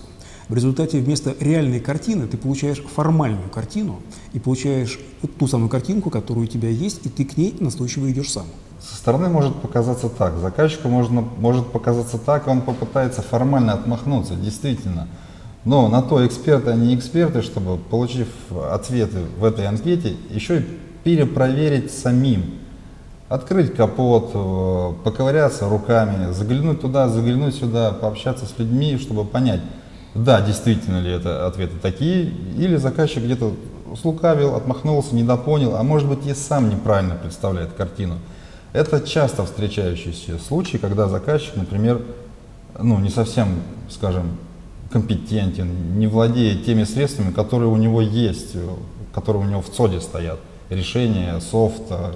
В результате вместо реальной картины ты получаешь формальную картину и получаешь ту самую картинку, которая у тебя есть, и ты к ней настойчиво идешь сам. Со стороны может показаться так, заказчику можно, может показаться так, он попытается формально отмахнуться, действительно. Но на то эксперты, они эксперты, чтобы, получив ответы в этой анкете, еще и перепроверить самим. Открыть капот, э, поковыряться руками, заглянуть туда, заглянуть сюда, пообщаться с людьми, чтобы понять, да, действительно ли это ответы такие, или заказчик где-то слукавил, отмахнулся, недопонял, а может быть и сам неправильно представляет картину. Это часто встречающийся случай, когда заказчик, например, ну, не совсем, скажем, компетентен, не владеет теми средствами, которые у него есть, которые у него в ЦОДе стоят, решения, софта,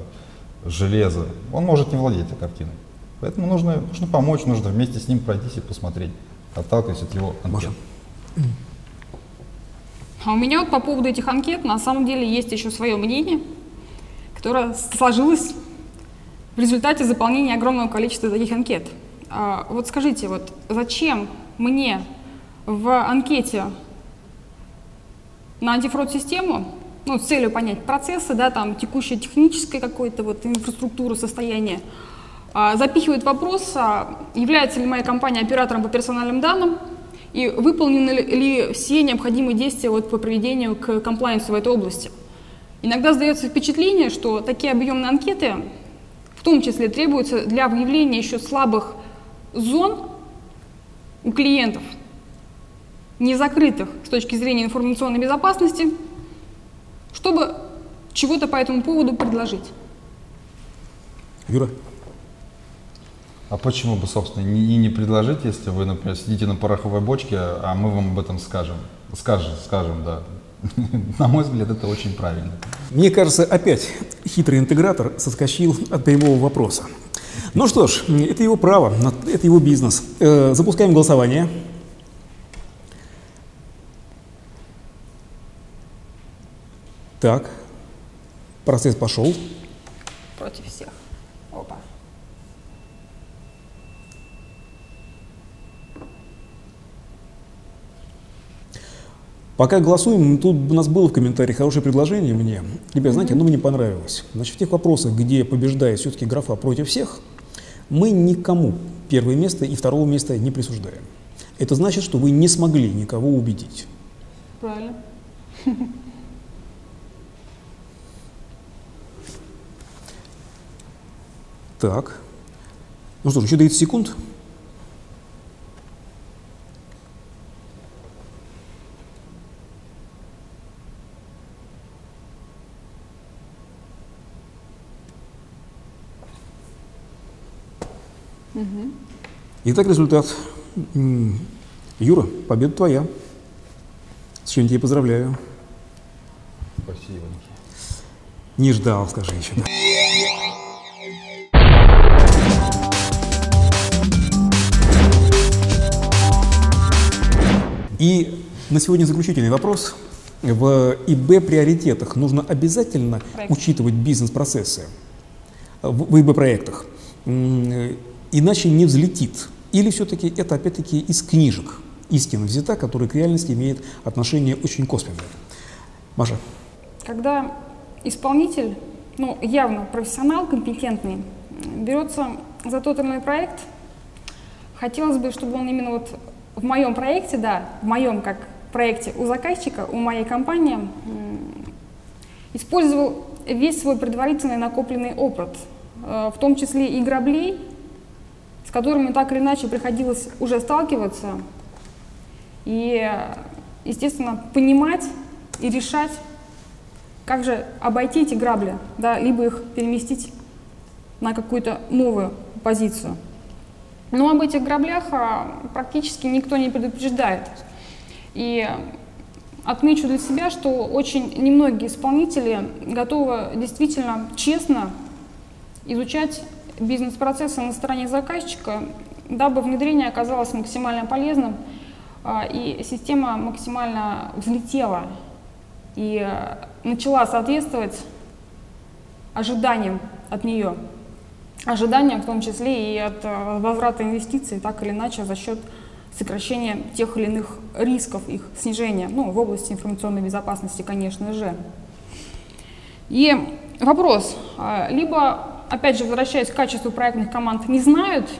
железа. Он может не владеть этой картиной. Поэтому нужно, нужно помочь, нужно вместе с ним пройтись и посмотреть отталкиваясь от его анкет. А у меня вот по поводу этих анкет на самом деле есть еще свое мнение, которое сложилось в результате заполнения огромного количества таких анкет. А, вот скажите, вот зачем мне в анкете на антифрод-систему, ну, с целью понять процессы, да, там, текущее техническое какое-то вот инфраструктуру, состояние, запихивает вопрос, а, является ли моя компания оператором по персональным данным и выполнены ли все необходимые действия вот по проведению к комплайенсу в этой области. Иногда сдается впечатление, что такие объемные анкеты в том числе требуются для выявления еще слабых зон у клиентов, не закрытых с точки зрения информационной безопасности, чтобы чего-то по этому поводу предложить. Юра? А почему бы, собственно, и не, не предложить, если вы, например, сидите на пороховой бочке, а мы вам об этом скажем? Скажем, скажем, да. На мой взгляд, это очень правильно. Мне кажется, опять хитрый интегратор соскочил от прямого вопроса. Ну что ж, это его право, это его бизнес. Э, запускаем голосование. Так, процесс пошел. Против всех. Пока голосуем, тут у нас было в комментариях хорошее предложение мне. Ребят, знаете, оно мне понравилось. Значит, в тех вопросах, где побеждает все-таки графа против всех, мы никому первое место и второго места не присуждаем. Это значит, что вы не смогли никого убедить. Правильно. Так. Ну что ж, еще 30 секунд. Итак, результат. Юра, победа твоя. С чем тебя поздравляю. Спасибо. Не ждал, скажи еще. Да. И на сегодня заключительный вопрос. В ИБ приоритетах нужно обязательно Проект. учитывать бизнес-процессы в ИБ проектах, иначе не взлетит. Или все-таки это опять-таки из книжек истина взята, которая к реальности имеет отношение очень косвенное. Маша. Когда исполнитель, ну явно профессионал, компетентный, берется за тот или иной проект, хотелось бы, чтобы он именно вот в моем проекте, да, в моем как проекте у заказчика, у моей компании, использовал весь свой предварительный накопленный опыт, э, в том числе и граблей, которыми так или иначе приходилось уже сталкиваться, и, естественно, понимать и решать, как же обойти эти грабли, да, либо их переместить на какую-то новую позицию. Но об этих граблях а, практически никто не предупреждает. И отмечу для себя, что очень немногие исполнители готовы действительно честно изучать бизнес-процессы на стороне заказчика, дабы внедрение оказалось максимально полезным а, и система максимально взлетела и а, начала соответствовать ожиданиям от нее ожиданиям, в том числе и от э, возврата инвестиций, так или иначе за счет сокращения тех или иных рисков, их снижения, ну, в области информационной безопасности, конечно же. И вопрос, а, либо, опять же, возвращаясь к качеству проектных команд, не знают,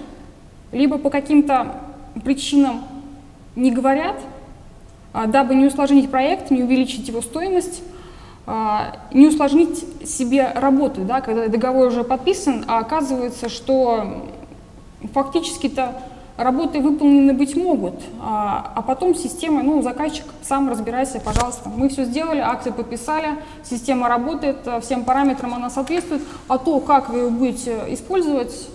либо по каким-то причинам не говорят, а, дабы не усложнить проект, не увеличить его стоимость, а, не усложнить себе работу, да, когда договор уже подписан, а оказывается, что фактически-то работы выполнены быть могут, а, а потом система, ну, заказчик, сам разбирайся, пожалуйста. Мы все сделали, акции подписали, система работает, всем параметрам она соответствует, а то, как вы ее будете использовать,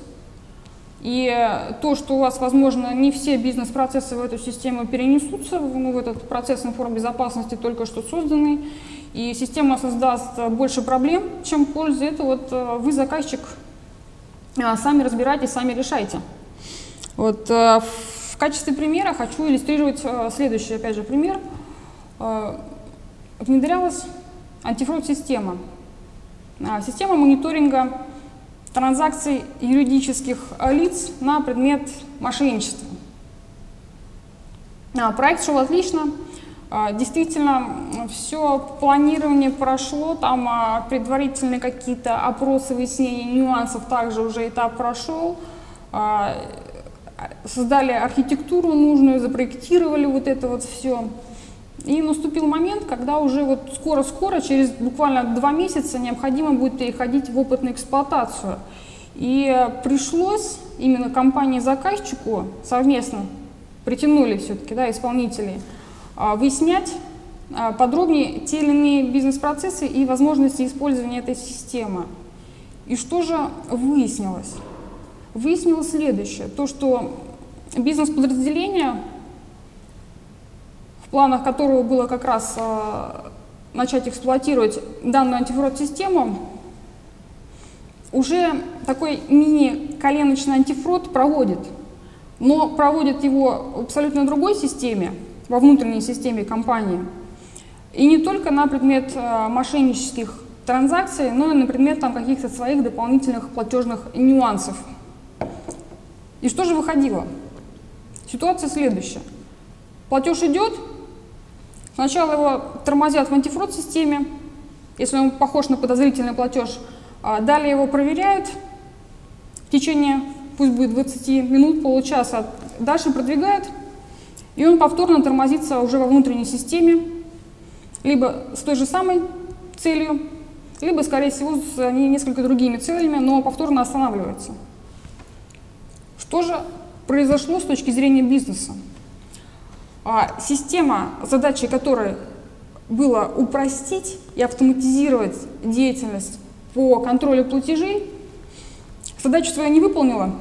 и то, что у вас, возможно, не все бизнес-процессы в эту систему перенесутся, ну, в этот процесс информбезопасности только что созданный, и система создаст больше проблем, чем пользы, это вот э, вы, заказчик, э, сами разбирайтесь, сами решайте. Вот э, в качестве примера хочу иллюстрировать следующий, опять же, пример. Внедрялась антифрод-система. Система мониторинга транзакций юридических лиц на предмет мошенничества. Проект шел отлично, действительно, все планирование прошло, там предварительные какие-то опросы, выяснения нюансов, также уже этап прошел. Создали архитектуру нужную, запроектировали вот это вот все. И наступил момент, когда уже вот скоро-скоро, через буквально два месяца, необходимо будет переходить в опытную эксплуатацию. И пришлось именно компании-заказчику совместно, притянули все-таки да, исполнителей, а, выяснять а, подробнее те или иные бизнес-процессы и возможности использования этой системы. И что же выяснилось? Выяснилось следующее, то что бизнес-подразделения в планах которого было как раз э, начать эксплуатировать данную антифрод-систему, уже такой мини-коленочный антифрод проводит, но проводит его в абсолютно другой системе, во внутренней системе компании. И не только на предмет э, мошеннических транзакций, но и на предмет там, каких-то своих дополнительных платежных нюансов. И что же выходило? Ситуация следующая. Платеж идет, сначала его тормозят в антифрод-системе, если он похож на подозрительный платеж, а далее его проверяют в течение, пусть будет 20 минут, получаса, дальше продвигают, и он повторно тормозится уже во внутренней системе, либо с той же самой целью, либо, скорее всего, с несколько другими целями, но повторно останавливается. Что же произошло с точки зрения бизнеса? А система, задачей которой было упростить и автоматизировать деятельность по контролю платежей, задачу свою не выполнила,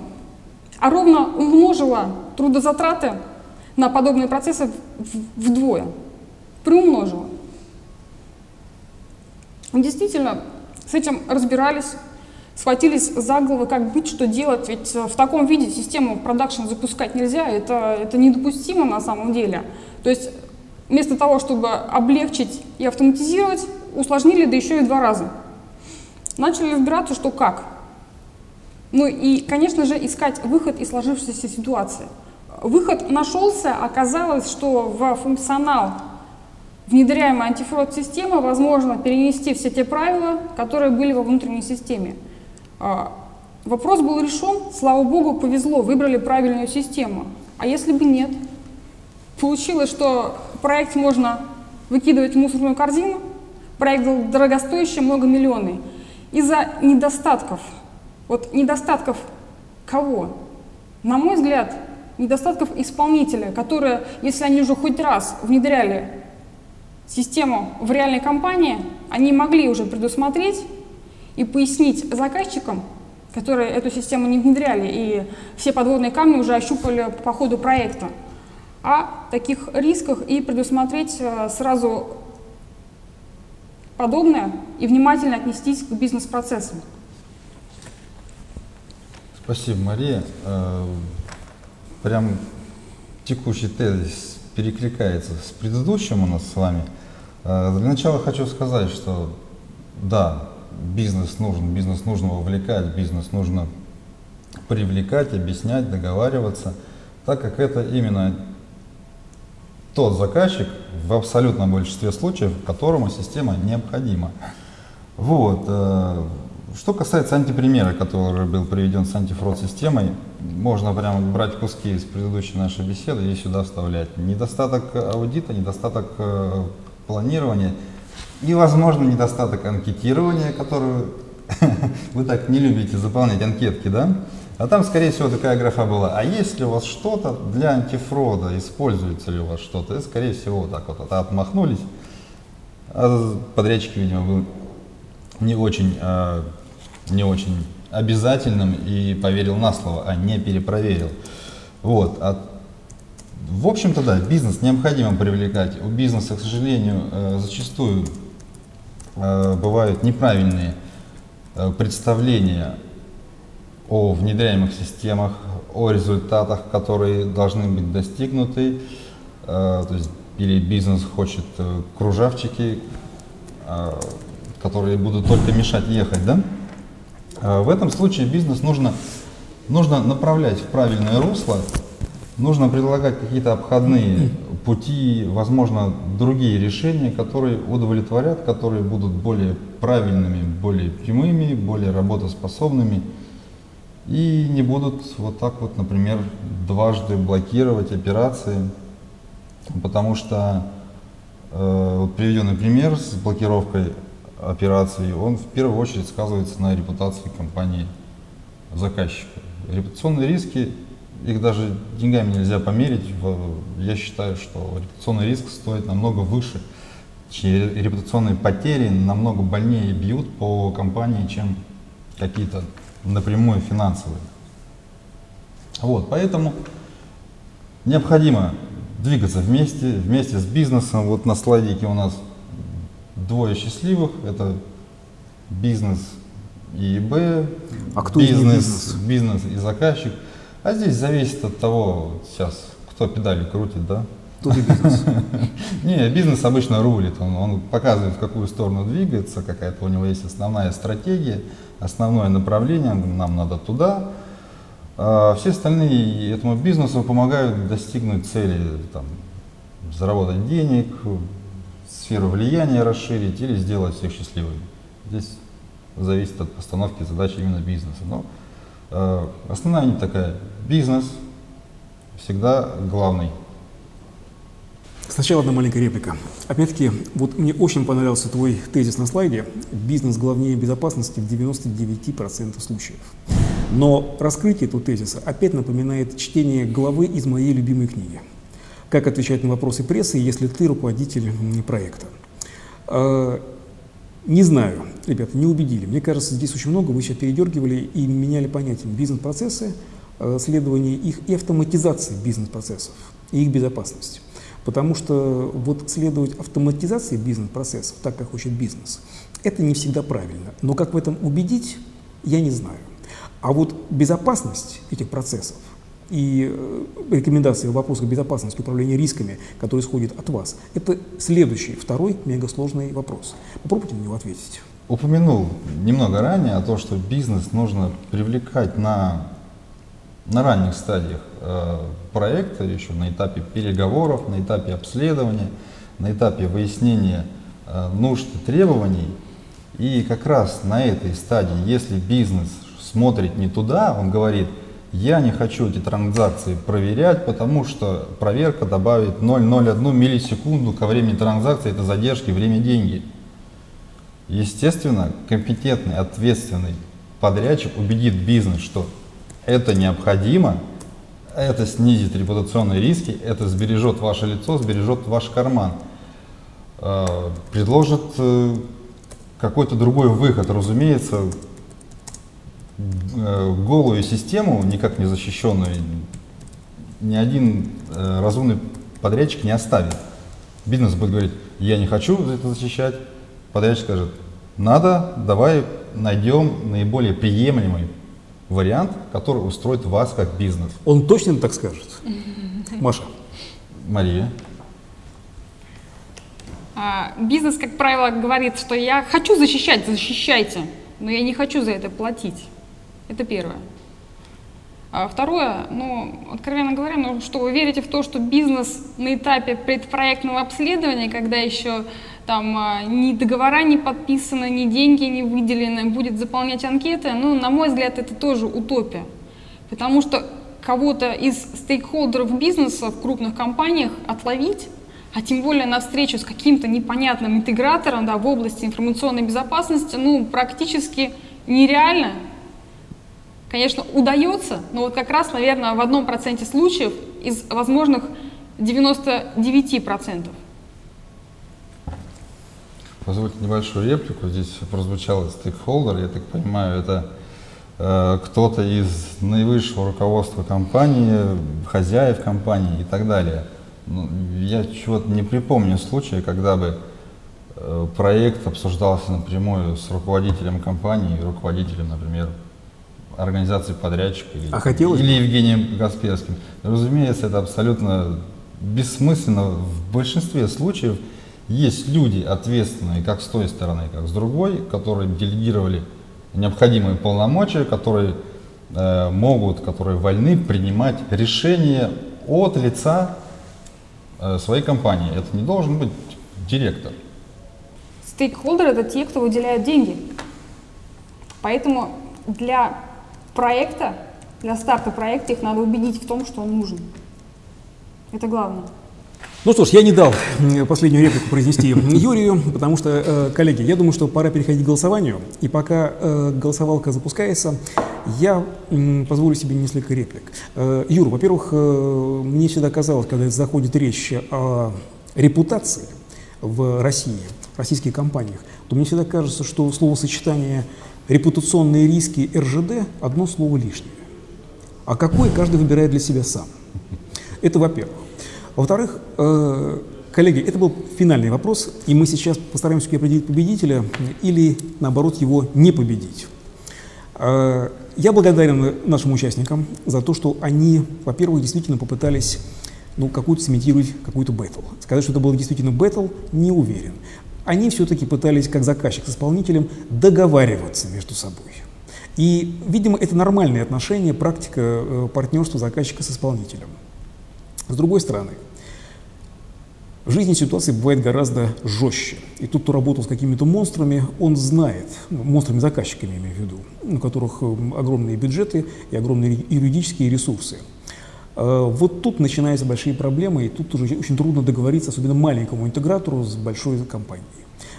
а ровно умножила трудозатраты на подобные процессы вдвое, приумножила. Действительно, с этим разбирались, схватились за головы, как быть, что делать, ведь в таком виде систему продакшн запускать нельзя, это, это недопустимо на самом деле. То есть вместо того, чтобы облегчить и автоматизировать, усложнили, да еще и два раза. Начали разбираться, что как. Ну и, конечно же, искать выход из сложившейся ситуации. Выход нашелся, оказалось, что в функционал внедряемой антифрод-системы возможно перенести все те правила, которые были во внутренней системе. А, вопрос был решен, слава богу, повезло, выбрали правильную систему. А если бы нет? Получилось, что проект можно выкидывать в мусорную корзину, проект был дорогостоящий, многомиллионный, из-за недостатков. Вот недостатков кого? На мой взгляд, недостатков исполнителя, которые, если они уже хоть раз внедряли систему в реальной компании, они могли уже предусмотреть и пояснить заказчикам, которые эту систему не внедряли и все подводные камни уже ощупали по ходу проекта, о таких рисках и предусмотреть э, сразу подобное и внимательно отнестись к бизнес-процессам. Спасибо, Мария. Э, прям текущий тезис перекликается с предыдущим у нас с вами. Э, для начала хочу сказать, что да, бизнес нужен, бизнес нужно вовлекать, бизнес нужно привлекать, объяснять, договариваться, так как это именно тот заказчик в абсолютном большинстве случаев, которому система необходима. Вот. Э, что касается антипримера, который был приведен с антифрод-системой, можно прямо брать куски из предыдущей нашей беседы и сюда вставлять. Недостаток аудита, недостаток э, планирования и, возможно, недостаток анкетирования, которую вы так не любите заполнять анкетки, да? А там, скорее всего, такая графа была. А есть ли у вас что-то для антифрода? Используется ли у вас что-то? И, скорее всего, вот так вот отмахнулись. А подрядчики, видимо, был не очень, э, не очень обязательным и поверил на слово, а не перепроверил. Вот. А в общем-то, да, бизнес необходимо привлекать. У бизнеса, к сожалению, э, зачастую бывают неправильные э, представления о внедряемых системах, о результатах, которые должны быть достигнуты. То есть или бизнес хочет кружавчики, которые будут только мешать ехать, да? В этом случае бизнес нужно, нужно направлять в правильное русло, Нужно предлагать какие-то обходные пути, возможно, другие решения, которые удовлетворят, которые будут более правильными, более прямыми, более работоспособными и не будут вот так вот, например, дважды блокировать операции, потому что э, вот приведенный пример с блокировкой операций, он в первую очередь сказывается на репутации компании заказчика. Репутационные риски их даже деньгами нельзя померить. Я считаю, что репутационный риск стоит намного выше. Репутационные потери намного больнее бьют по компании, чем какие-то напрямую финансовые. Вот, поэтому необходимо двигаться вместе, вместе с бизнесом. Вот на слайдике у нас двое счастливых. Это бизнес и ИБ, А кто бизнес, бизнес? бизнес и заказчик. А здесь зависит от того, сейчас, кто педали крутит, да? Тут и бизнес. Не, бизнес обычно рулит, он, он показывает, в какую сторону двигается, какая-то у него есть основная стратегия, основное направление, нам надо туда. А все остальные этому бизнесу помогают достигнуть цели, там, заработать денег, сферу влияния расширить или сделать всех счастливыми. Здесь зависит от постановки задач именно бизнеса. Но э, основная нить такая, бизнес всегда главный. Сначала одна маленькая реплика. Опять-таки, вот мне очень понравился твой тезис на слайде. Бизнес главнее безопасности в 99% случаев. Но раскрытие этого тезиса опять напоминает чтение главы из моей любимой книги. Как отвечать на вопросы прессы, если ты руководитель проекта? А, Не знаю, ребята, не убедили. Мне кажется, здесь очень много вы сейчас передергивали и меняли понятия бизнес-процессы, следование их и автоматизации бизнес-процессов, и их безопасность. Потому что вот следовать автоматизации бизнес-процессов, так как хочет бизнес, это не всегда правильно. Но как в этом убедить, я не знаю. А вот безопасность этих процессов и э, рекомендации в вопросах безопасности управления рисками, которые исходят от вас, это следующий, второй мегасложный вопрос. Попробуйте на него ответить. Упомянул немного ранее о том, что бизнес нужно привлекать на, на ранних стадиях э, проекта, еще на этапе переговоров, на этапе обследования, на этапе выяснения э, нужд и требований. И как раз на этой стадии, если бизнес смотрит не туда, он говорит, я не хочу эти транзакции проверять, потому что проверка добавит 0,01 миллисекунду ко времени транзакции, это задержки, время, деньги. Естественно, компетентный, ответственный подрядчик убедит бизнес, что это необходимо, это снизит репутационные риски, это сбережет ваше лицо, сбережет ваш карман. Э, Предложит э, какой-то другой выход, разумеется, э, голую систему, никак не защищенную, ни один разумный подрядчик не оставит. Бизнес будет говорить, я не хочу это защищать. Подрядчик скажет, надо, давай найдем наиболее приемлемый вариант, который устроит вас как бизнес. Он точно так скажет? Маша. Мария. А, Бизнес, как правило, говорит, что я хочу защищать, защищайте, но я не хочу за это платить. Это первое. А второе, ну, откровенно говоря, ну, что вы верите в то, что бизнес на этапе предпроектного обследования, когда еще там а, ни договора не подписаны, ни деньги не выделены, будет заполнять анкеты, ну, на мой взгляд, это тоже утопия. Потому что кого-то из стейкхолдеров бизнеса в крупных компаниях отловить, а тем более на встречу с каким-то непонятным интегратором да, в области информационной безопасности, ну, практически нереально. Конечно, удается, но вот как раз, наверное, в одном проценте случаев из возможных 99%. Позвольте небольшую реплику. Здесь прозвучал стейкхолдер, я так понимаю, это э, кто-то из наивысшего руководства компании, хозяев компании и так далее. Ну, я чего-то не припомню случая, когда бы э, проект обсуждался напрямую с руководителем компании, руководителем, например, организации подрядчика или, А хотелось или Евгением Касперским. Разумеется, это абсолютно бессмысленно. В большинстве случаев есть люди ответственные как с той стороны, как с другой, которые делегировали необходимые полномочия, которые э, могут, которые вольны принимать решения от лица э, своей компании. Это не должен быть директор. Стейкхолдеры – это те, кто выделяют деньги. Поэтому для проекта, для старта проекта их надо убедить в том, что он нужен. Это главное. Ну что ж, я не дал последнюю реплику произнести Юрию, потому что, э, коллеги, я думаю, что пора переходить к голосованию. И пока э, голосовалка запускается, я позволю себе несколько реплик. Э, Юр, во-первых, мне всегда казалось, когда заходит речь о репутации в России, российских компаниях, то мне всегда кажется, что словосочетание репутационные риски РЖД одно слово лишнее. А какое каждый выбирает для себя сам. Это во-первых. Во-вторых, э, коллеги, это был финальный вопрос, и мы сейчас постараемся определить победителя или, наоборот, его не победить. Э, я благодарен нашим участникам за то, что они, во-первых, действительно попытались ну, какую-то цементировать какую-то бэтл. Сказать, что это был действительно бэтл, не уверен. Они все-таки пытались, как заказчик с исполнителем, договариваться между собой. И, видимо, это нормальное отношение, практика э, партнерства заказчика с исполнителем. С другой стороны, в жизни ситуации бывает гораздо жестче. И тот, кто работал с какими-то монстрами, он знает, ну, монстрами-заказчиками имею в виду, у которых э, огромные бюджеты и огромные юридические ресурсы. Э, вот тут начинаются большие проблемы, и тут уже очень трудно договориться, особенно маленькому интегратору с большой компанией.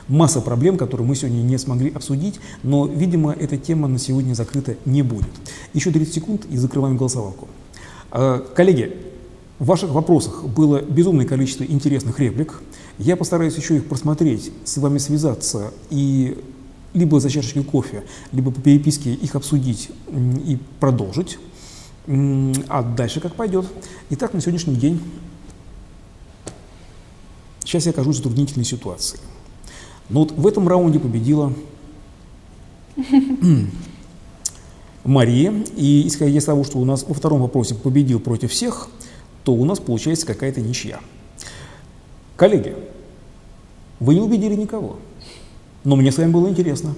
Масса проблем, которые мы сегодня не смогли обсудить, но, видимо, эта тема на сегодня закрыта не будет. Еще 30 секунд и закрываем голосовалку. Э, коллеги, в ваших вопросах было безумное количество интересных реплик. Я постараюсь еще их просмотреть, с вами связаться и либо за чашечкой кофе, либо по переписке их обсудить и продолжить. А дальше как пойдет. Итак, на сегодняшний день сейчас я окажусь в затруднительной ситуации. Но вот в этом раунде победила Мария. И исходя из того, что у нас во втором вопросе победил против всех, то у нас получается какая-то ничья. Коллеги, вы не убедили никого, но мне с вами было интересно.